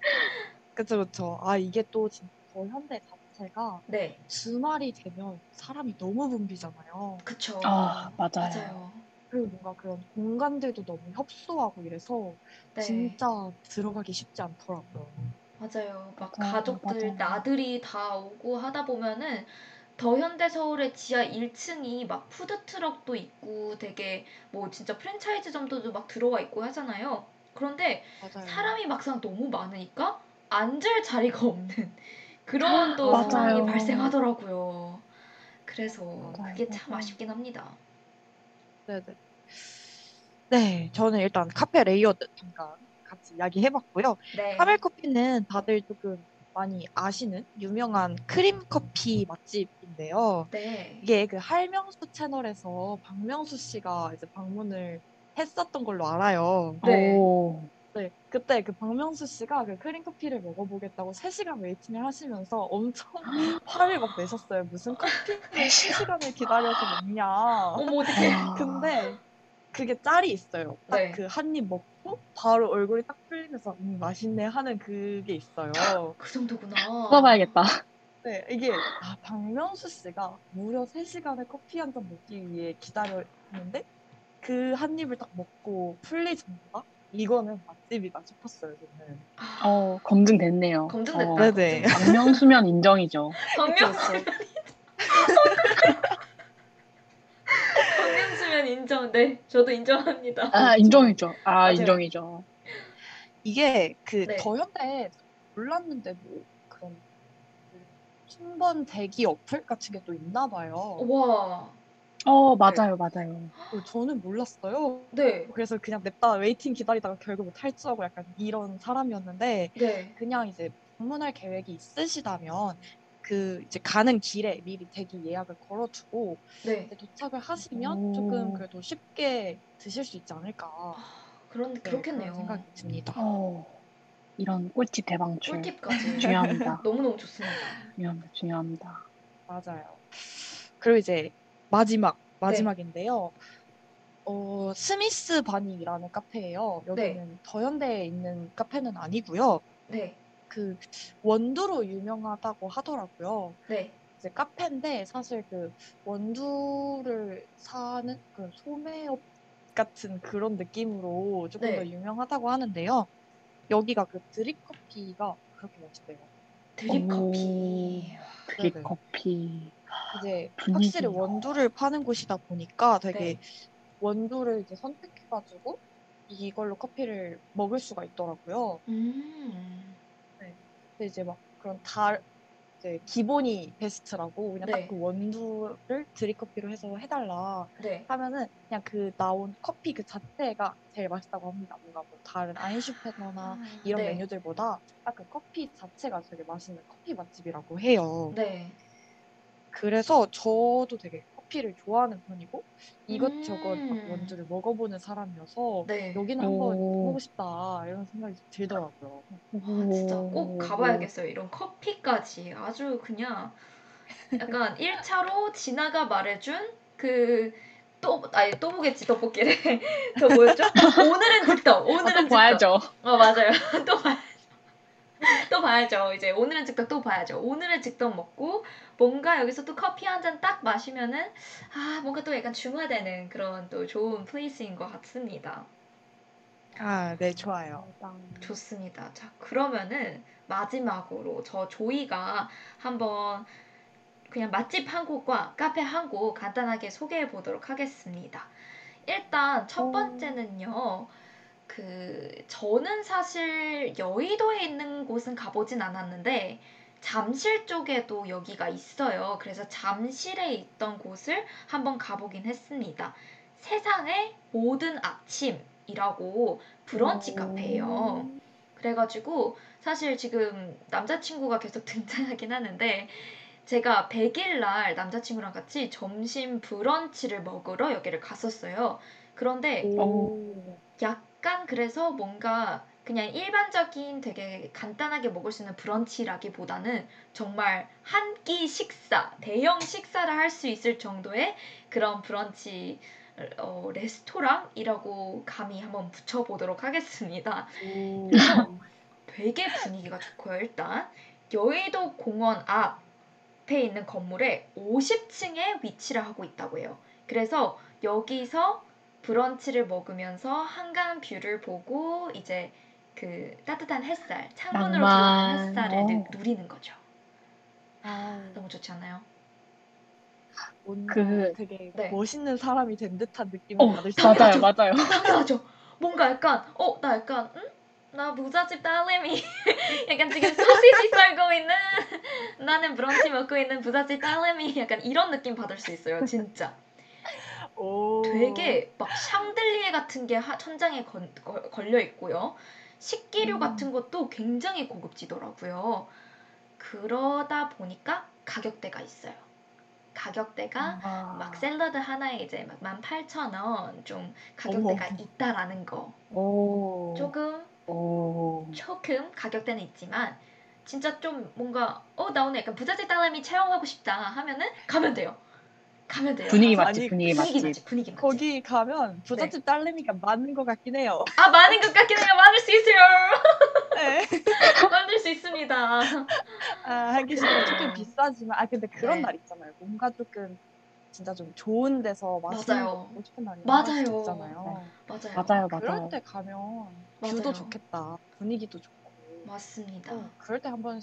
그쵸, 그쵸. 아, 이게 또 진짜 더 현대 자체가 네. 주말이 되면 사람이 너무 붐비잖아요. 그쵸. 아, 맞아요. 맞아요. 그리고 뭔가 그런 공간들도 너무 협소하고 이래서 네. 진짜 들어가기 쉽지 않더라고요. 맞아요. 막 맞아요. 가족들, 맞아요. 나들이 다 오고 하다 보면은 더 현대 서울의 지하 1층이 막 푸드트럭도 있고 되게 뭐 진짜 프랜차이즈점도 막 들어와 있고 하잖아요. 그런데 맞아요. 사람이 막상 너무 많으니까 앉을 자리가 없는 그런 또 맞아요. 상황이 발생하더라고요. 그래서 맞아요. 그게 참. 아쉽긴 합니다. 네네. 네, 저는 일단 카페 레이어드 잠깐 같이 이야기해봤고요. 네. 카멜 커피는 다들 조금 많이 아시는 유명한 크림 커피 맛집인데요. 네. 이게 그 할명수 채널에서 박명수 씨가 이제 방문을 했었던 걸로 알아요. 네. 오, 네, 그때 그 박명수 씨가 그 크림 커피를 먹어보겠다고 3시간 waiting을 하시면서 엄청 화를 막 내셨어요. 무슨 커피를 3시간을 기다려서 먹냐. 어머 어떡해. 와. 근데 그게 짤이 있어요. 딱 네. 그한 입 먹고 바로 얼굴이 딱 풀리면서 음, 맛있네 하는 그게 있어요. 그 정도구나. 써봐야겠다. 네, 이게 아, 박명수 씨가 무려 3시간을 커피 한 잔 먹기 위해 기다렸는데 그 한 입을 딱 먹고 풀리던가? 이거는 맛집이다 싶었어요, 저는. 아, 어, 검증됐네요. 검증됐다. 어, 네네. 박명수면 인정이죠. 박명수 그쵸, 박명수면 인정. 네, 저도 인정합니다. 아, 인정이죠. 아, 맞아요. 인정이죠. 이게 그 네. 더 현대 몰랐는데 뭐 그런 그 순번 대기 어플 같은 게 또 있나 봐요. 와, 어, 맞아요, 맞아요. 어, 저는 몰랐어요. 네, 그래서 그냥 냅다 waiting 기다리다가 결국 탈주하고 약간 이런 사람이었는데 네, 그냥 이제 방문할 계획이 있으시다면 그 이제 가는 길에 미리 대기 예약을 걸어두고 네. 도착을 하시면 오. 조금 그래도 쉽게 드실 수 있지 않을까 아, 그런 네, 그렇겠네요. 그런 생각이 듭니다. 어, 이런 꿀팁 대방출. 꿀팁까지 중요합니다. 너무 너무 좋습니다. 중요합니다. 중요합니다. 맞아요. 그리고 이제 마지막 네. 마지막인데요. 어, 스미스 바닉이라는 카페예요. 여기는 더현대에 있는 카페는 아니고요. 네, 그 원두로 유명하다고 하더라고요. 네, 이제 카페인데 사실 그 원두를 사는 그 소매업 같은 그런 느낌으로 조금 네. 더 유명하다고 하는데요. 여기가 그 드립 커피가 그렇게 맛있대요. 드립 오. 커피. 드립. 커피. 이제 분위기요. 확실히 원두를 파는 곳이다 보니까 되게 네. 원두를 이제 선택해가지고 이걸로 커피를 먹을 수가 있더라고요. 음, 근데 이제 막 그런 다 이제 기본이 베스트라고 그냥 네. 딱그 원두를 드립 커피로 해서 해달라 네. 하면은 그냥 그 나온 커피 그 자체가 제일 맛있다고 합니다. 뭔가 뭐 다른 아인슈페너나 아, 이런 네. 메뉴들보다 딱 그 커피 자체가 되게 맛있는 커피 맛집이라고 해요. 네. 그래서 저도 되게 커피 커피를 좋아하는 편이고 이것저것 막 음. 원두를 먹어보는 사람이어서 네. 여기는 한번 오. 가보고 싶다 이런 생각이 들더라고요. 아, 진짜 꼭 가봐야겠어요. 이런 커피까지 아주 그냥 약간 1차로 진아가 말해준 그 또, 아니, 또 보겠지, 떡볶이를. 저 뭐였죠? 오늘은 아, 오늘은 또 즉석. 봐야죠. 어, 맞아요. 또 봐야죠. 또 봐야죠. 이제 오늘은 즉석 또 봐야죠. 오늘은 즉석 먹고 뭔가 여기서 또 커피 한 잔 딱 마시면은 아, 뭔가 또 약간 중화되는 그런 또 좋은 place인 것 같습니다. 아, 네, 좋아요. 좋습니다. 자, 그러면은 마지막으로 저 조이가 한번 그냥 맛집 한 곳과 카페 한 곳 간단하게 소개해 보도록 하겠습니다. 일단 첫 오. 번째는요. 그 저는 사실 여의도에 있는 곳은 가보진 않았는데 잠실 쪽에도 여기가 있어요. 그래서 잠실에 있던 곳을 한번 가보긴 했습니다. 세상의 모든 아침이라고 브런치 카페예요. 그래가지고 사실 지금 남자친구가 계속 등장하긴 하는데 제가 100일 날 남자친구랑 같이 점심 브런치를 먹으러 여기를 갔었어요. 그런데 오. 약 간 그래서 뭔가 그냥 일반적인 되게 간단하게 먹을 수 있는 브런치라기보다는 정말 한 끼 식사, 대형 식사를 할 수 있을 정도의 그런 브런치 어, 레스토랑이라고 감히 한번 붙여보도록 하겠습니다. 그래서 되게 분위기가 좋고요. 일단 여의도 공원 앞에 있는 건물에 50층에 위치를 하고 있다고 해요. 그래서 여기서 브런치를 먹으면서 한강 view를 보고 이제 그 따뜻한 햇살, 창문으로. 들어오는 햇살을 누- 어. 누리는 거죠. 아, 너무 좋지 않아요? 뭔가 그- 되게 네. 멋있는 사람이 된 듯한 느낌을 어, 받을 수 맞아요. 맞아요. 당연하죠. 뭔가 약간 어 나 약간 응? 나 부잣집 딸내미 약간 지금 소시지 썰고 있는 나는 브런치 먹고 있는 부잣집 딸내미 약간 이런 느낌 받을 수 있어요 진짜 오. 되게 막 샹들리에 같은 게 하- 천장에 건- 걸- 걸려 있고요 식기류 음. 같은 것도 굉장히 고급지더라고요 그러다 보니까 가격대가 있어요 가격대가 아, 막 샐러드 하나에 이제 막 18,000원 좀 가격대가 어머. 있다라는 거 오. 조금 오. 조금 가격대는 있지만 진짜 좀 뭔가 어 나 오늘 약간 부잣집 딸내미 체험하고 싶다 하면은 가면 돼요. 가면 돼요. 분위기 가서 맛집, 아니, 분위기 분위기 맛집. 맛집 분위기 맛집. 거기 가면 부잣집 딸내미가 맞는 것 같긴 해요. 아 많은 것 같긴 해요. 많을 수 있어요. 네. 많을 수 있습니다. 아, 하기 싫어 조금 비싸지만 아 근데 그런 네. 날 있잖아요. 뭔가 조금 진짜 좀 좋은 데서 맛있는 맞아요. 거 먹고 싶은 날이 맞아요. 있을 수 있잖아요. 맞아요. 맞아요, 그럴 맞아요. 때 가면 맞아요. view도 좋겠다. 분위기도 좋고. 맞습니다. 어, 그럴 때 한번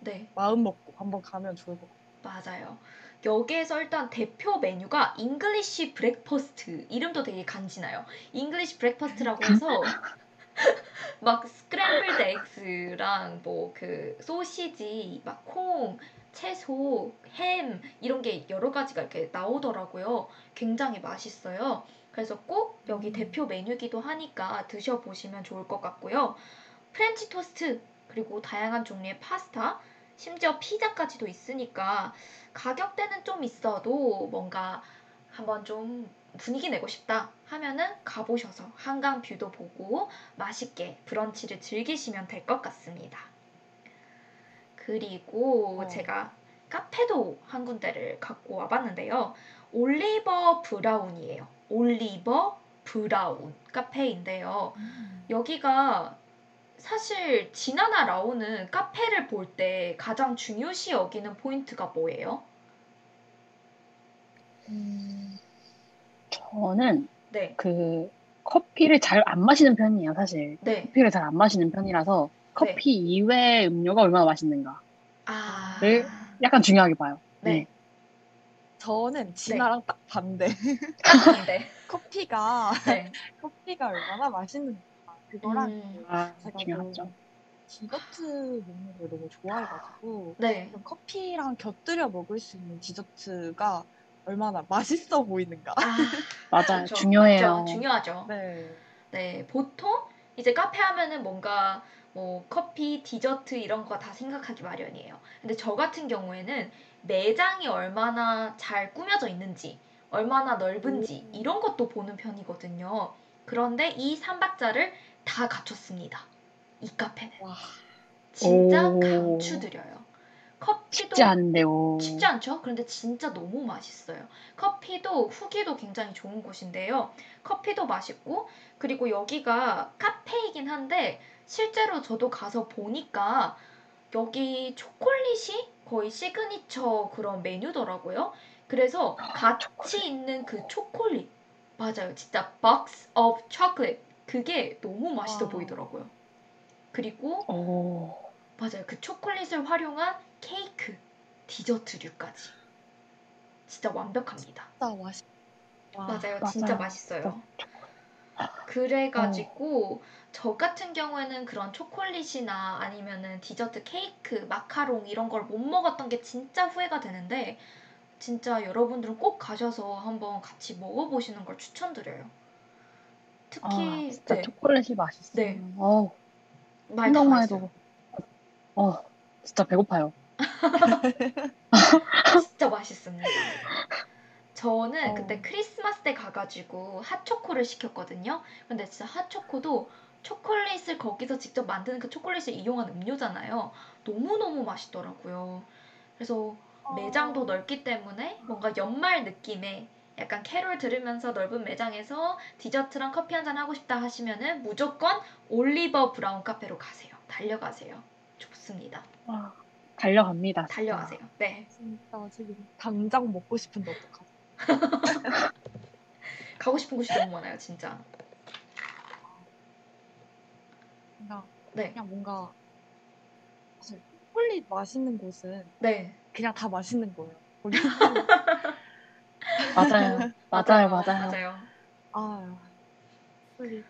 네 마음 먹고 한번 가면 좋을 것 같아요. 맞아요. 여기에서 일단 대표 메뉴가 English breakfast 이름도 되게 간지나요. English breakfast라고 해서 막 scrambled eggs랑 뭐 그 소시지, 막 콩, 채소, 햄 이런 게 여러 가지가 이렇게 나오더라고요. 굉장히 맛있어요. 그래서 꼭 여기 음. 대표 메뉴기도 하니까 드셔보시면 좋을 것 같고요. 프렌치 토스트 그리고 다양한 종류의 파스타 심지어 피자까지도 있으니까 가격대는 좀 있어도 뭔가 한번 좀 분위기 내고 싶다 하면은 가보셔서 한강 view도 보고 맛있게 브런치를 즐기시면 될 것 같습니다. 그리고 어. 제가 카페도 한 군데를 갖고 와봤는데요. 올리버 브라운이에요. 올리버 브라운 카페인데요. 여기가 사실 진아나 라오는 카페를 볼 때 가장 중요시 여기는 포인트가 뭐예요? 음, 저는 네, 그 커피를 잘 안 마시는 편이에요, 사실. 네, 커피를 잘 안 마시는 편이라서 커피 이외의 음료가 얼마나 맛있는가. 아, 네. 약간 중요하게 봐요. 네, 저는 진아랑 딱 반대. 딱한데, 커피가 네, 커피가 얼마나 맛있는가 그거랑 음, 아, 제가 중요하죠. 좀 디저트 먹는 걸 너무 좋아해가지고 네, 좀 커피랑 곁들여 먹을 수 있는 디저트가 얼마나 맛있어 보이는가. 아, 맞아요. 그렇죠. 중요해요. 맞죠. 중요하죠. 네. 네, 보통 이제 카페 하면은 뭔가 뭐 커피, 디저트 이런 거 다 생각하기 마련이에요. 근데 저 같은 경우에는 매장이 얼마나 잘 꾸며져 있는지, 얼마나 넓은지 음. 이런 것도 보는 편이거든요. 그런데 이 삼박자를 다 갖췄습니다. 이 카페는 와, 진짜 오. 강추드려요. 커피도 쉽지 않은데요. 쉽지 않죠? 그런데 진짜 너무 맛있어요. 커피도 후기도 굉장히 좋은 곳인데요. 커피도 맛있고 그리고 여기가 카페이긴 한데 실제로 저도 가서 보니까 여기 초콜릿이 거의 시그니처 그런 메뉴더라고요. 그래서 같이 초콜릿. 있는 그 초콜릿 맞아요. 진짜 box of chocolate 그게 너무 맛있어 와. 보이더라고요. 그리고 오. 맞아요. 그 초콜릿을 활용한 케이크, 디저트류까지. 진짜 완벽합니다. 진짜 맛있. 와, 맞아요. 맞아요. 진짜 맛있어요. 그래가지고 저 같은 경우에는 그런 초콜릿이나 아니면은 디저트 케이크, 마카롱 이런 걸 못 먹었던 게 진짜 후회가 되는데 진짜 여러분들은 꼭 가셔서 한번 같이 먹어보시는 걸 추천드려요. 아, 특히 진짜 네, 초콜릿이 맛있어요. 네. 어우, 생각만. 해도 어, 진짜 배고파요. 진짜 맛있습니다. 저는 어. 그때 크리스마스 때 가가지고 핫초코를 시켰거든요. 근데 진짜 핫초코도 초콜릿을 거기서 직접 만드는 그 초콜릿을 이용한 음료잖아요. 너무너무 맛있더라고요. 그래서 매장도 넓기 때문에 뭔가 연말 느낌의 약간 캐롤 들으면서 넓은 매장에서 디저트랑 커피 한 잔 하고 싶다 하시면은 무조건 올리버 브라운 카페로 가세요. 달려가세요. 좋습니다. 와, 달려갑니다. 진짜. 달려가세요. 네. 진짜 지금 당장 먹고 싶은데 어떡하지? 가고 싶은 곳이 너무 많아요, 진짜. 그냥, 네. 그냥 뭔가 사실 초콜릿 맛있는 곳은 네. 그냥 다 맛있는 거예요. 맞아요. 맞아요, 맞아요. 맞아요. 아, 초콜릿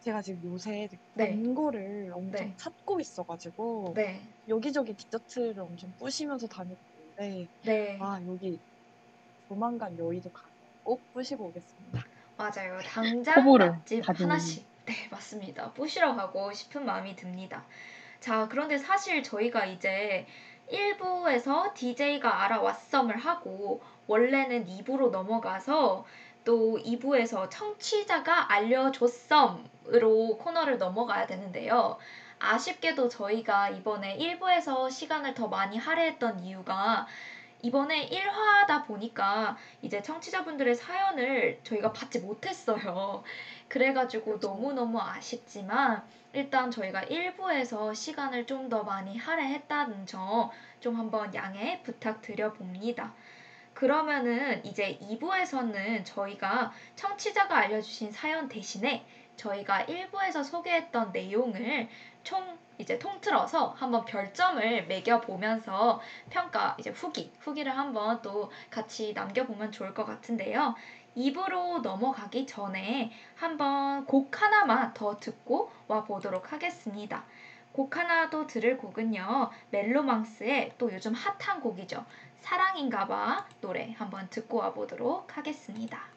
제가 지금 요새 네. 단 거를 엄청 네. 찾고 있어가지고 네. 여기저기 디저트를 엄청 뿌시면서 다니고 있는데 네. 아 여기 조만간 여의도 가서 꼭 뿌시고 오겠습니다. 맞아요. 당장 맛집. 하나씩. 네, 맞습니다. 뿌시러 가고 싶은 마음이 듭니다. 자, 그런데 사실 저희가 이제 1부에서 DJ가 알아왔음을 하고 원래는 2부로 넘어가서 또 2부에서 청취자가 알려줬음으로 코너를 넘어가야 되는데요. 아쉽게도 저희가 이번에 1부에서 시간을 더 많이 할애했던 이유가 이번에 1화다 보니까 이제 청취자분들의 사연을 저희가 받지 못했어요. 그래가지고 그쵸. 너무너무 아쉽지만 일단 저희가 1부에서 시간을 좀 더 많이 할애했다는 점 좀 한번 양해 부탁드려 봅니다. 그러면은 이제 2부에서는 저희가 청취자가 알려주신 사연 대신에 저희가 1부에서 소개했던 내용을 총 이제 통틀어서 한번 별점을 매겨보면서 평가 이제 후기 후기를 한번 또 같이 남겨보면 좋을 것 같은데요. 2부로 넘어가기 전에 한번 곡 하나만 더 듣고 와 보도록 하겠습니다. 곡 하나 또 들을 곡은요. 멜로망스의 또 요즘 핫한 곡이죠. 사랑인가봐 노래 한번 듣고 와 보도록 하겠습니다.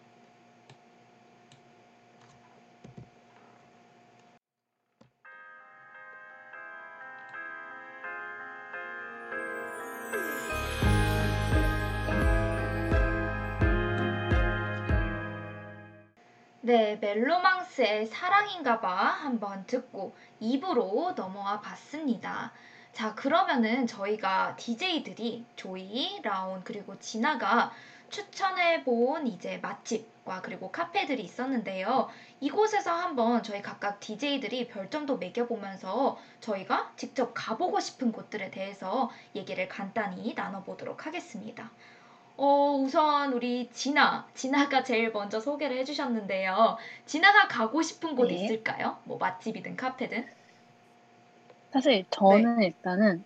네, 멜로망스의 사랑인가봐 한번 듣고 2부로 넘어와 봤습니다. 자, 그러면은 저희가 DJ들이 조이, 라온, 그리고 진아가 추천해본 이제 맛집과 그리고 카페들이 있었는데요. 이곳에서 한번 저희 각각 DJ들이 별점도 매겨보면서 저희가 직접 가보고 싶은 곳들에 대해서 얘기를 간단히 나눠보도록 하겠습니다. 어, 우선 우리 진아, 진아가 제일 먼저 소개를 해주셨는데요. 진아가 가고 싶은 곳 네. 있을까요? 뭐 맛집이든 카페든. 사실 저는 일단은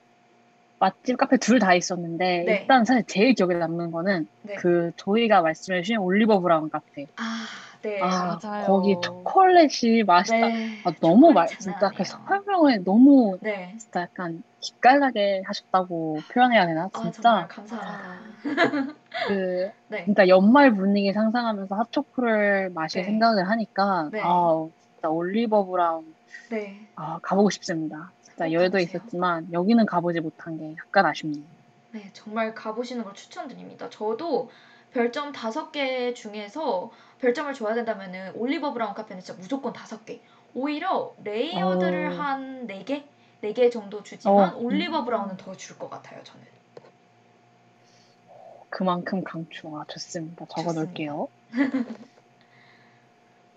맛집 카페 둘 다 있었는데 네. 일단 사실 제일 기억에 남는 거는 네. 그 조이가 말씀해 주신 올리버 브라운 카페. 아, 네. 아, 맞아요. 거기 초콜릿이 맛있다. 네. 아, 너무 맛, 진짜 그. 설명을 너무 네. 진짜 약간 기깔나게 하셨다고 표현해야 되나? 아, 진짜 정말 감사합니다. 그 네. 진짜 연말 분위기 상상하면서 핫초코를 마실 네. 생각을 하니까 네. 아 진짜 올리버 브라운 네. 아, 가보고 싶습니다. 진짜 여의도에 가보세요. 있었지만 여기는 가보지 못한 게 약간 아쉽네요. 네, 정말 가보시는 걸 추천드립니다. 저도 별점 다섯 개 중에서 별점을 줘야 된다면은 올리버 브라운 카페는 진짜 무조건 다섯 개. 오히려 레이어드를 어. 한네 개, 네 개 정도 주지만 어. 올리버 브라운은 더 줄 것 같아요. 저는. 그만큼 강추가 좋습니다. 적어 놓을게요.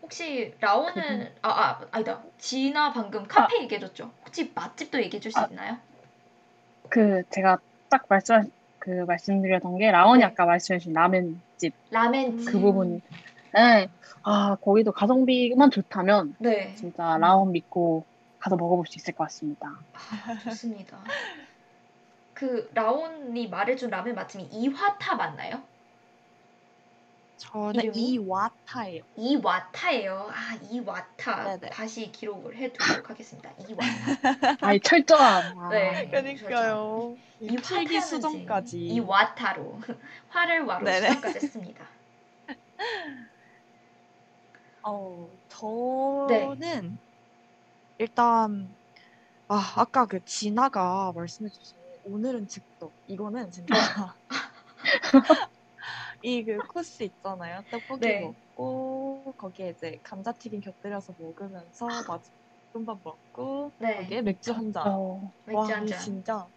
혹시 라온은 아, 아 아니다. 지나 방금 카페 얘기해줬죠. 혹시 맛집도 얘기해줄 수 아. 있나요? 그 제가 딱 말씀 그 말씀드렸던 게 라온이 네. 아까 말씀해주신 라멘집 라멘집. 그 부분. 네. 아 거기도 가성비만 좋다면 네. 진짜 라온 믿고 가서 먹어볼 수 있을 것 같습니다. 아, 좋습니다. 그 라온이 말해준 라멘 맛집이 이화타 맞나요? 저는 이름이? 이와타예요. 이와타예요. 아 이와타. 네네. 다시 기록을 해두도록 하겠습니다. 이와타. 아이 철저한. 아, 네. 그러니까요. 이이 필기 화타였는지 수정까지. 이와타로 화를 와로 네네. 수정까지 했습니다. 어, 네. 저는 일단 아 아까 그 진아가 말씀해 주신 오늘은 즉석 이거는 진짜 이 그 코스 있잖아요 떡볶이 네. 먹고 거기에 이제 감자튀김 곁들여서 먹으면서 마지 볶음밥 먹고 네. 거기에 맥주 한 잔. 어, 맥주 와, 한이 잔. 진짜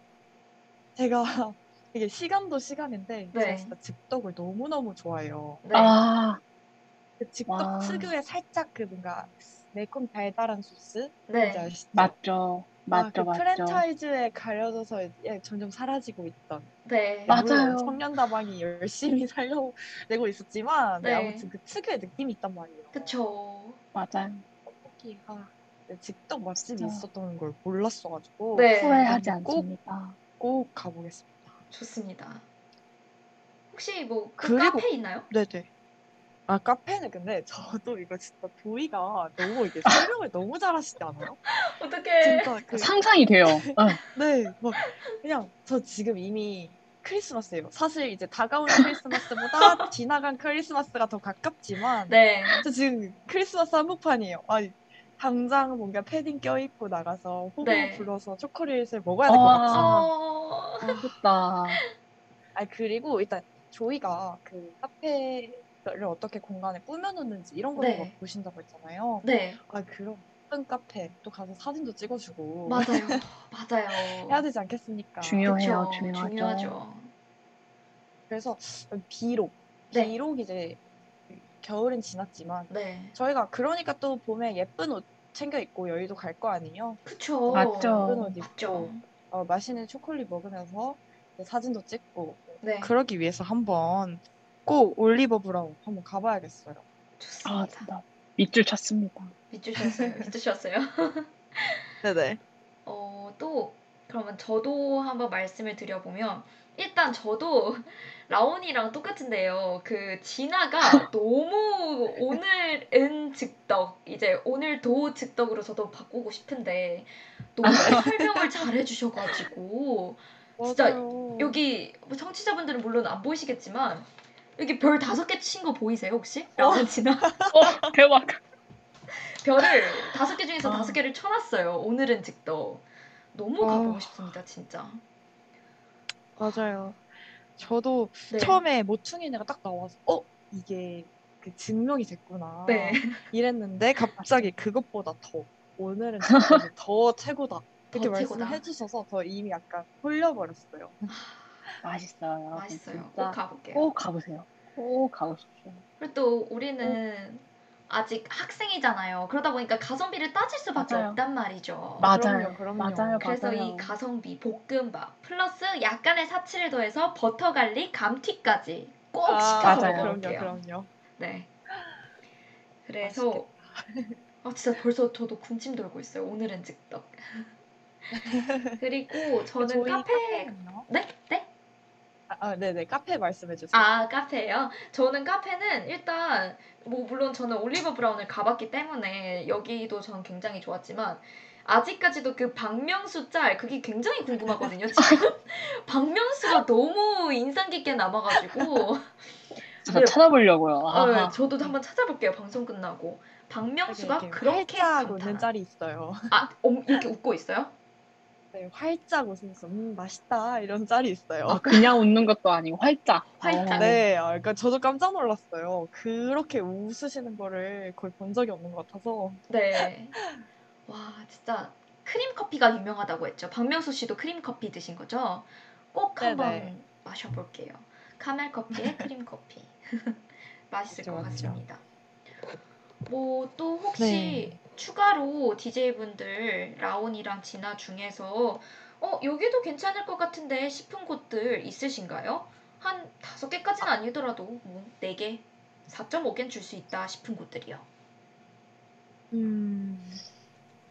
제가 이게 시간도 시간인데 네. 제가 진짜 즉석을 너무 너무 좋아해요. 네. 아, 그 즉석 와. 특유의 살짝 그 뭔가 매콤 달달한 소스 네. 뭔지 아시죠? 맞죠. 아, 맞죠, 그 맞죠. 프랜차이즈에 가려져서 이제 점점 사라지고 있던 네. 맞- 물론 맞아요. 청년다방이 열심히 살려내고 있었지만 네, 네. 아무튼 그 특유의 느낌이 있단 말이에요. 그쵸. 맞아요. 떡볶이가 네, 즉석 맛집이 진짜. 있었던 걸 몰랐어가지고 네. 후회하지 꼭- 않습니다. 꼭 가보겠습니다. 좋습니다. 혹시 뭐 그 그리고- 카페 있나요? 네네. 아 카페는 근데 저도 이거 진짜 도희가 너무 이게 설명을 너무 잘하시지 않아요? 어떻게? 진짜 그 상상이 돼요. 어. 네, 막 그냥 저 지금 이미 크리스마스예요. 사실 이제 다가오는 크리스마스보다 지나간 크리스마스가 더 가깝지만 네. 저 지금 크리스마스 한복판이에요. 아니 당장 뭔가 패딩 껴입고 나가서 호구 네. 불러서 초콜릿을 먹어야 될것 아. 같아요. 어... 좋다. 아 그리고 일단 조이가 그 카페 를 어떻게 공간에 꾸며놓는지 이런 걸 네. 막 보신다고 했잖아요. 네. 아 그럼 예쁜 카페 또 가서 사진도 찍어주고 맞아요. 맞아요. 해야 되지 않겠습니까? 중요해요, 그쵸, 중요하죠. 중요하죠. 그래서 비록 네. 비록 이제 겨울은 지났지만 네. 저희가 그러니까 또 봄에 예쁜 옷 챙겨 입고 여의도 갈 거 아니에요. 그쵸. 맞죠. 예쁜 옷 맞죠. 입고 어, 맛있는 초콜릿 먹으면서 사진도 찍고 네. 그러기 위해서 한번 꼭 올리버 브라운 한번 가봐야겠어요. 좋습니다. 아, 밑줄 쳤습니다. 밑줄 쳤어요. 밑줄 쳤어요. 네네. 어, 또 그러면 저도 한번 말씀을 드려보면 일단 저도 라온이랑 똑같은데요. 그 진아가 너무 오늘은 즉덕 이제 오늘도 즉덕으로 저도 바꾸고 싶은데 너무 설명을 잘 해주셔가지고 진짜 맞아요. 여기 뭐 청취자분들은 물론 안 보이시겠지만 여기 별 다섯 개 친 거 보이세요 혹시? 라온 진아 어, 대박. 별을 다섯 개 중에서 아. 다섯 개를 쳐놨어요. 오늘은 즉덕 너무 아. 가보고 싶습니다 진짜. 맞아요. 저도 네. 처음에 모퉁이네가 딱 나와서 어 이게 그 증명이 됐구나. 네. 이랬는데 갑자기 그것보다 더 오늘은 더 최고다. 이렇게 더. 말씀해 주셔서 저 이미 약간 홀려버렸어요. 맛있어요. 맛있어요. 꼭 진짜 가볼게요. 꼭 가보세요. 꼭 가보십시오. 그리고 또 우리는 아직 학생이잖아요. 그러다 보니까 가성비를 따질 수밖에 맞아요. 없단 말이죠. 맞아요. 그럼요, 그럼요. 맞아요. 그래서 맞아요. 이 가성비 볶음밥 플러스 약간의 사치를 더해서 버터 garlic 감튀까지 꼭 아, 시켜서 맞아요. 먹어볼게요. 그럼요, 그럼요. 네. 그래서 아 진짜 벌써 저도 군침 돌고 있어요. 오늘은 즉떡. 그리고 저는 카페? 네? 네? 아, 아, 네네 카페 말씀해 주세요. 아 카페예요? 저는 카페는 일단 뭐 물론 저는 올리버 브라운을 가봤기 때문에 여기도 저는 굉장히 좋았지만 아직까지도 그 박명수 짤 그게 굉장히 궁금하거든요. 지금 박명수가 너무 인상 깊게 남아가지고 저 네. 찾아보려고요. 어, 아하. 저도 한번 찾아볼게요. 방송 끝나고 박명수가 그렇게 웃는. 짤이 있어요. 아, 어, 이렇게 웃고 있어요? 네, 활짝 웃으면서 음 맛있다 이런 짤이 있어요. 아, 그냥 웃는 것도 아니고 활짝. 활짝. 어. 네, 아, 그러니까 저도 깜짝 놀랐어요. 그렇게 웃으시는 거를 거의 본 적이 없는 것 같아서. 네. 와, 진짜 크림 커피가 유명하다고 했죠. 박명수 씨도 크림 커피 드신 거죠? 꼭 한번 네네. 마셔볼게요. 카멜 커피에 크림 커피. 맛있을 맞죠, 것. 같습니다. 뭐 또 혹시 네. 추가로 DJ분들 라온이랑 진아 중에서 어 여기도 괜찮을 것 같은데 싶은 곳들 있으신가요? 한 다섯 개까지는 아니더라도 뭐네 개, 4.5개는 줄 수 있다 싶은 곳들이요. 음,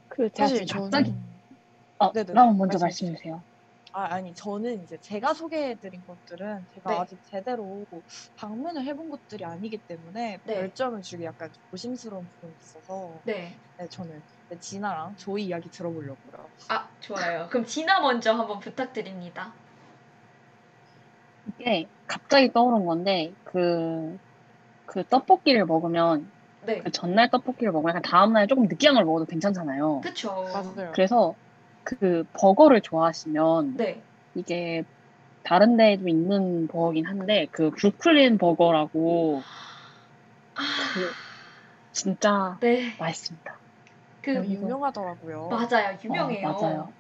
그 사실 저는 갑자기 어, 네네네. 라온 먼저 말씀해 주세요. 아, 아니 저는 이제 제가 소개해드린 것들은 제가 네. 아직 제대로 방문을 해본 곳들이 아니기 때문에 네. 별점을 주기 약간 조심스러운 부분이 있어서 네. 네, 저는 네, 진아랑 조이 이야기 들어보려고요. 아, 좋아요. 그럼 진아 먼저 한번 부탁드립니다. 이게 갑자기 떠오른 건데 그, 그 떡볶이를 먹으면 네. 그 전날 떡볶이를 먹으면 약간 다음 날 조금 느끼한 걸 먹어도 괜찮잖아요. 맞아요. 그래서 그 버거를 좋아하시면 네. 이게 다른 데에도 있는 버거긴 한데 그 브루클린 버거라고 아, 그 진짜 네. 맛있습니다. 그 어, 여기서- 유명하더라고요. 맞아요. 유명해요. 어, 맞아요.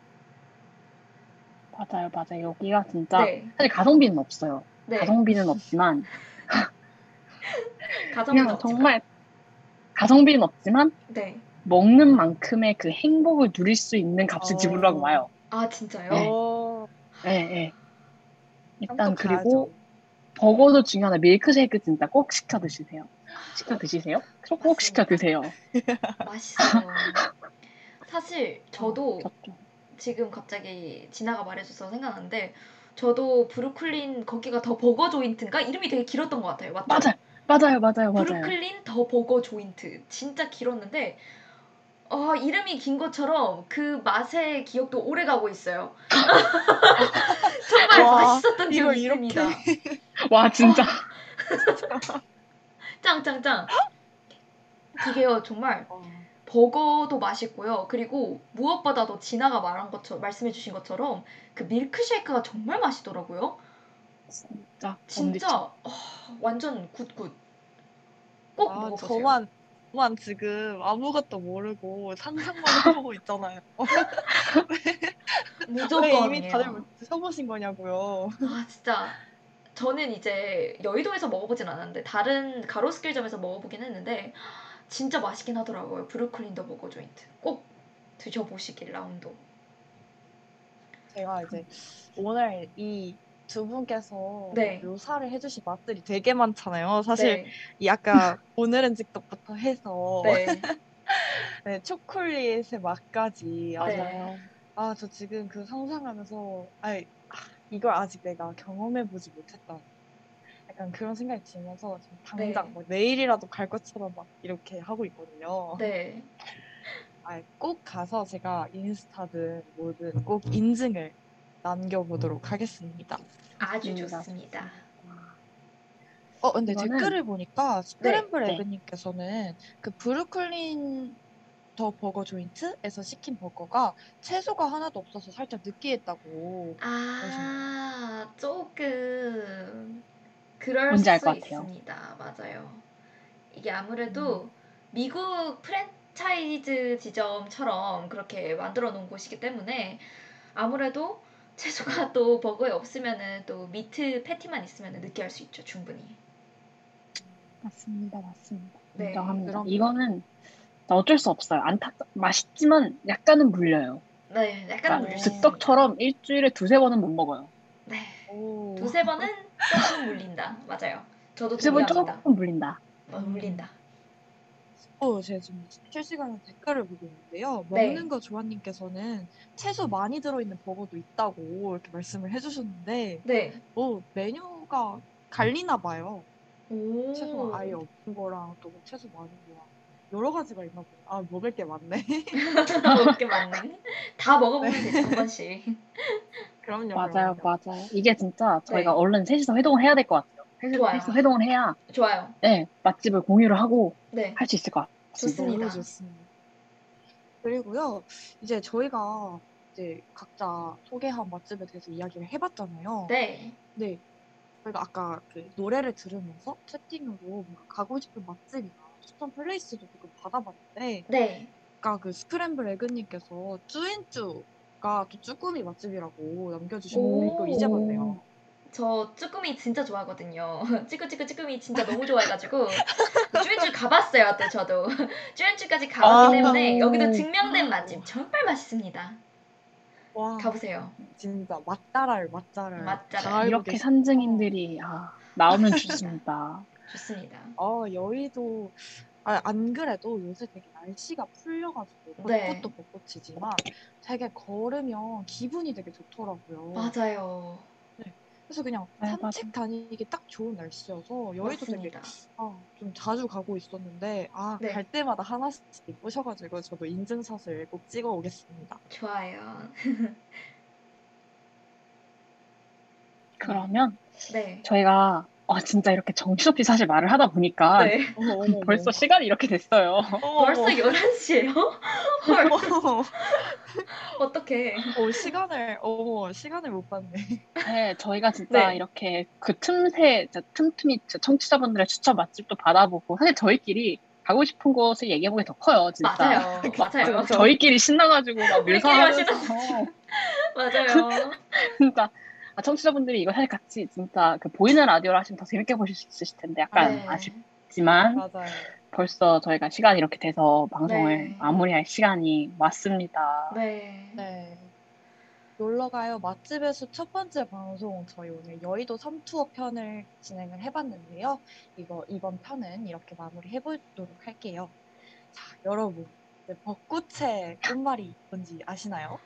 맞아요, 맞아요. 여기가 진짜 네. 사실 가성비는 없어요. 네. 가성비는 없지만 가성비 그냥 정말 가성비는 없지만 네. 먹는 만큼의 그 행복을 누릴 수 있는 값을 어. 지불하고 와요. 아, 진짜요? 네. 어, 예, 예. 일단 그리고. 버거도 중요한데 밀크쉐이크 진짜 꼭 시켜 드시세요. 시켜 드시세요? 꼭, 꼭 시켜 드세요. 맛있어요. 사실 저도 좋죠. 지금 갑자기 진아가 말해줘서 생각났는데 저도 브루클린 거기가 더 버거 조인트인가 이름이 되게 길었던 것 같아요. 맞죠? 맞아요. 맞아요, 맞아요, 맞아요. 브루클린 더 버거 조인트 진짜 길었는데 어, 이름이 긴 것처럼 그 맛의 기억도 오래 가고 있어요. 정말 와, 맛있었던 기억이 있습니다. 와, 진짜. 짱짱짱. 그게요 정말 어, 버거도 맛있고요. 그리고 무엇보다도 진아가 말한 것처럼 말씀해주신 것처럼 그 밀크쉐이크가 정말 맛있더라고요. 진짜. 진짜 어, 완전 good good. 꼭 아, 먹어보세요. 저만 저 만 지금 아무것도 모르고 상상만 해보고 있잖아요. 왜 무조건이에요. 이미 다들 드셔보신 거냐고요. 아 진짜 저는 이제 여의도에서 먹어보진 않았는데 다른 가로수길점에서 먹어보긴 했는데 진짜 맛있긴 하더라고요. 브루클린 더 버거 조인트 꼭 드셔보시길 라운드. 제가 이제 오늘 이 두 분께서 네. 묘사를 해주신 맛들이 되게 많잖아요. 사실 네. 이 아까 오늘은 직덕부터 해서 네. 네, 초콜릿의 맛까지 아주 네. 아, 저 지금 그 상상하면서, 아이, 아, 이걸 아직 내가 경험해 보지 못했다. 약간 그런 생각이 들면서 지금 당장 네. 뭐 내일이라도 갈 것처럼 막 이렇게 하고 있거든요. 네. 아, 꼭 가서 제가 인스타든 뭐든 꼭 인증을 남겨보도록 하겠습니다. 아주 좋습니다. 좋습니다. 어, 근데 이거는- 댓글을 보니까 스크램블 네. 에그님께서는 그 브루클린 더 버거 조인트에서 시킨 버거가 채소가 하나도 없어서 살짝 느끼했다고. 아 조금 그럴 수. 있습니다. 맞아요. 이게 아무래도 미국 프랜차이즈 지점처럼 그렇게 만들어 놓은 곳이기 때문에 아무래도 채소가 또 버거에 없으면은 또 미트 패티만 있으면은 느끼할 수 있죠 충분히. 맞습니다, 맞습니다. 네, 인정합니다. 그럼- 이거는 어쩔 수 없어요. 안타 맛있지만 약간은 물려요. 네, 약간 아, 물릴 수그 있습니다. 즉석처럼 일주일에 두세 번은 못 먹어요. 네, 오. 두세 번은 조금 물린다. 맞아요. 저도 두세 번. 조금 물린다. 어, 물린다. 어, 제가 지금 실시간으로 댓글을 보고 있는데요. 네. 먹는 거 조아님께서는 채소 많이 들어있는 버거도 있다고 이렇게 말씀을 해주셨는데, 네. 어, 메뉴가 갈리나 봐요. 오. 채소 아예 없는 거랑 또뭐 채소 많은 거랑 여러 가지가 있나 보네. 아, 먹을 게 많네. 먹을 게 많네. 다 먹어보면 되죠 한 번씩. 그럼요. 맞아요, 그럼요. 맞아요. 이게 진짜 저희가 네. 얼른 셋이서 회동을 해야 될 것 같아요. 좋아요. 셋이서 회동을 해야 좋아요. 네, 맛집을 공유를 하고 네. 할 수 있을 것 좋습니다. 너무 좋습니다. 그리고요, 이제 저희가 이제 각자 소개한 맛집에 대해서 이야기를 해봤잖아요. 네. 네. 저희가 아까 그 노래를 들으면서 채팅으로 뭔가 가고 싶은 맛집이나 추천 플레이스도 조금 받아봤는데, 네. 아까 그 스크램블 에그님께서 쭈앤쭈가 또 쭈꾸미 맛집이라고 남겨주셨는데, 이거 이제 봤네요. 저 쭈꾸미 진짜 좋아하거든요. 찌끄찌끄 쭈꾸미 진짜 너무 좋아해가지고 쭈엔쭈 가봤어요. 또 저도 쭈엔쭈까지 가봤기 아. 때문에 여기도 증명된 맛집 정말 맛있습니다. 와, 가보세요. 진짜 맛잘알, 맛잘알. 맛잘알. 이렇게 산증인들이 아, 나오면 좋습니다. 좋습니다. 어, 여의도, 아, 안 그래도 요새 되게 날씨가 풀려가지고, 네. 벚꽃도 벚꽃이지만 되게 걸으면 기분이 되게 좋더라고요. 맞아요. 그래서 그냥 네, 산책 다니기 딱 좋은 날씨여서 여의도 되게 맞습니다. 아, 좀 자주 가고 있었는데, 아, 네. 갈 때마다 하나씩 예쁘셔가지고 저도 인증샷을 꼭 찍어 오겠습니다. 좋아요. 그러면 네. 저희가 아, 진짜 이렇게 정신없이 사실 말을 하다 보니까 네. 어머, 어머, 벌써 시간이 이렇게 됐어요. 벌써 어머. 11시예요? 헐. 어머, 어떡해. 어, 시간을, 어머, 시간을 못 봤네. 네, 저희가 진짜 네. 이렇게 그 틈새, 틈틈이 청취자분들의 추천 맛집도 받아보고 사실 저희끼리 가고 싶은 곳을 얘기해보기 더 커요, 진짜. 맞아요. 맞아요. 그쵸. 저희끼리 신나가지고 막 밀사하면서 맞아요. 진짜 아, 청취자분들이 이거 사실 같이 진짜 그 보이는 라디오를 하시면 더 재밌게 보실 수 있으실 텐데 약간 네. 아쉽지만 맞아요. 벌써 저희가 시간이 이렇게 돼서 방송을 네. 마무리할 시간이 왔습니다. 네. 네. 놀러가요 맛집의 숲첫 번째 방송 저희 오늘 여의도 섬투어 편을 진행을 해봤는데요. 이거 이번 편은 이렇게 마무리 해보도록 할게요. 자 여러분 네, 벚꽃의 끝말이 뭔지 아시나요?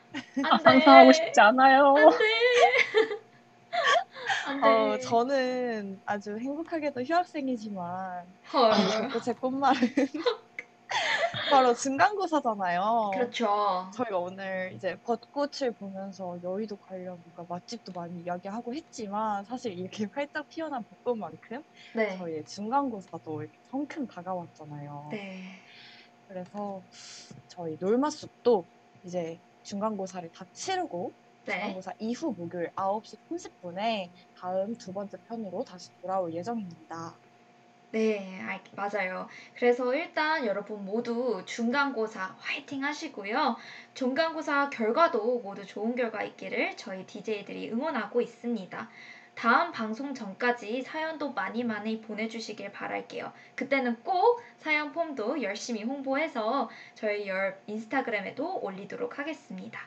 안 돼. 상상하고 싶지 않아요. 안 돼. 어, 저는 아주 행복하게도 휴학생이지만 헐. 이 벚꽃의 꽃말은 바로 증강고사잖아요. 그렇죠. 저희가 오늘 이제 벚꽃을 보면서 여의도 관련 뭔가 맛집도 많이 이야기하고 했지만 사실 이렇게 활짝 피어난 벚꽃만큼 네. 저희의 중간고사도 이렇게 성큼 다가왔잖아요. 네. 그래서 저희 놀마숲도 이제 중간고사를 다 치르고 네. 중간고사 이후 목요일 9시 30분에 다음 두 번째 편으로 다시 돌아올 예정입니다. 네, 알- 맞아요. 그래서 일단 여러분 모두 중간고사 화이팅 하시고요. 중간고사 결과도 모두 좋은 결과 있기를 저희 DJ들이 응원하고 있습니다. 다음 방송 전까지 사연도 많이 많이 보내주시길 바랄게요. 그때는 꼭 사연 폼도 열심히 홍보해서 저희 열 인스타그램에도 올리도록 하겠습니다.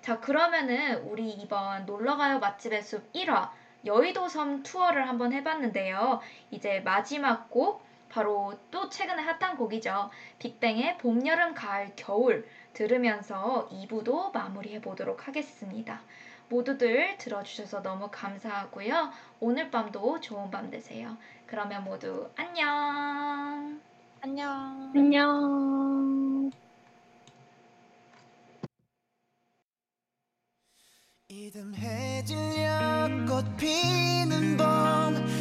자, 그러면은 우리 이번 놀러가요 맛집의 숲 1화 여의도 섬 투어를 한번 해봤는데요. 이제 마지막 곡 바로 또 최근에 핫한 곡이죠. 빅뱅의 봄, 여름, 가을, 겨울 들으면서 2부도 마무리해 보도록 하겠습니다. 모두들 들어주셔서 너무 감사하고요. 오늘 밤도 좋은 밤 되세요. 그러면 모두 안녕. 안녕. 안녕. 이듬해질려 꽃 피는 봄.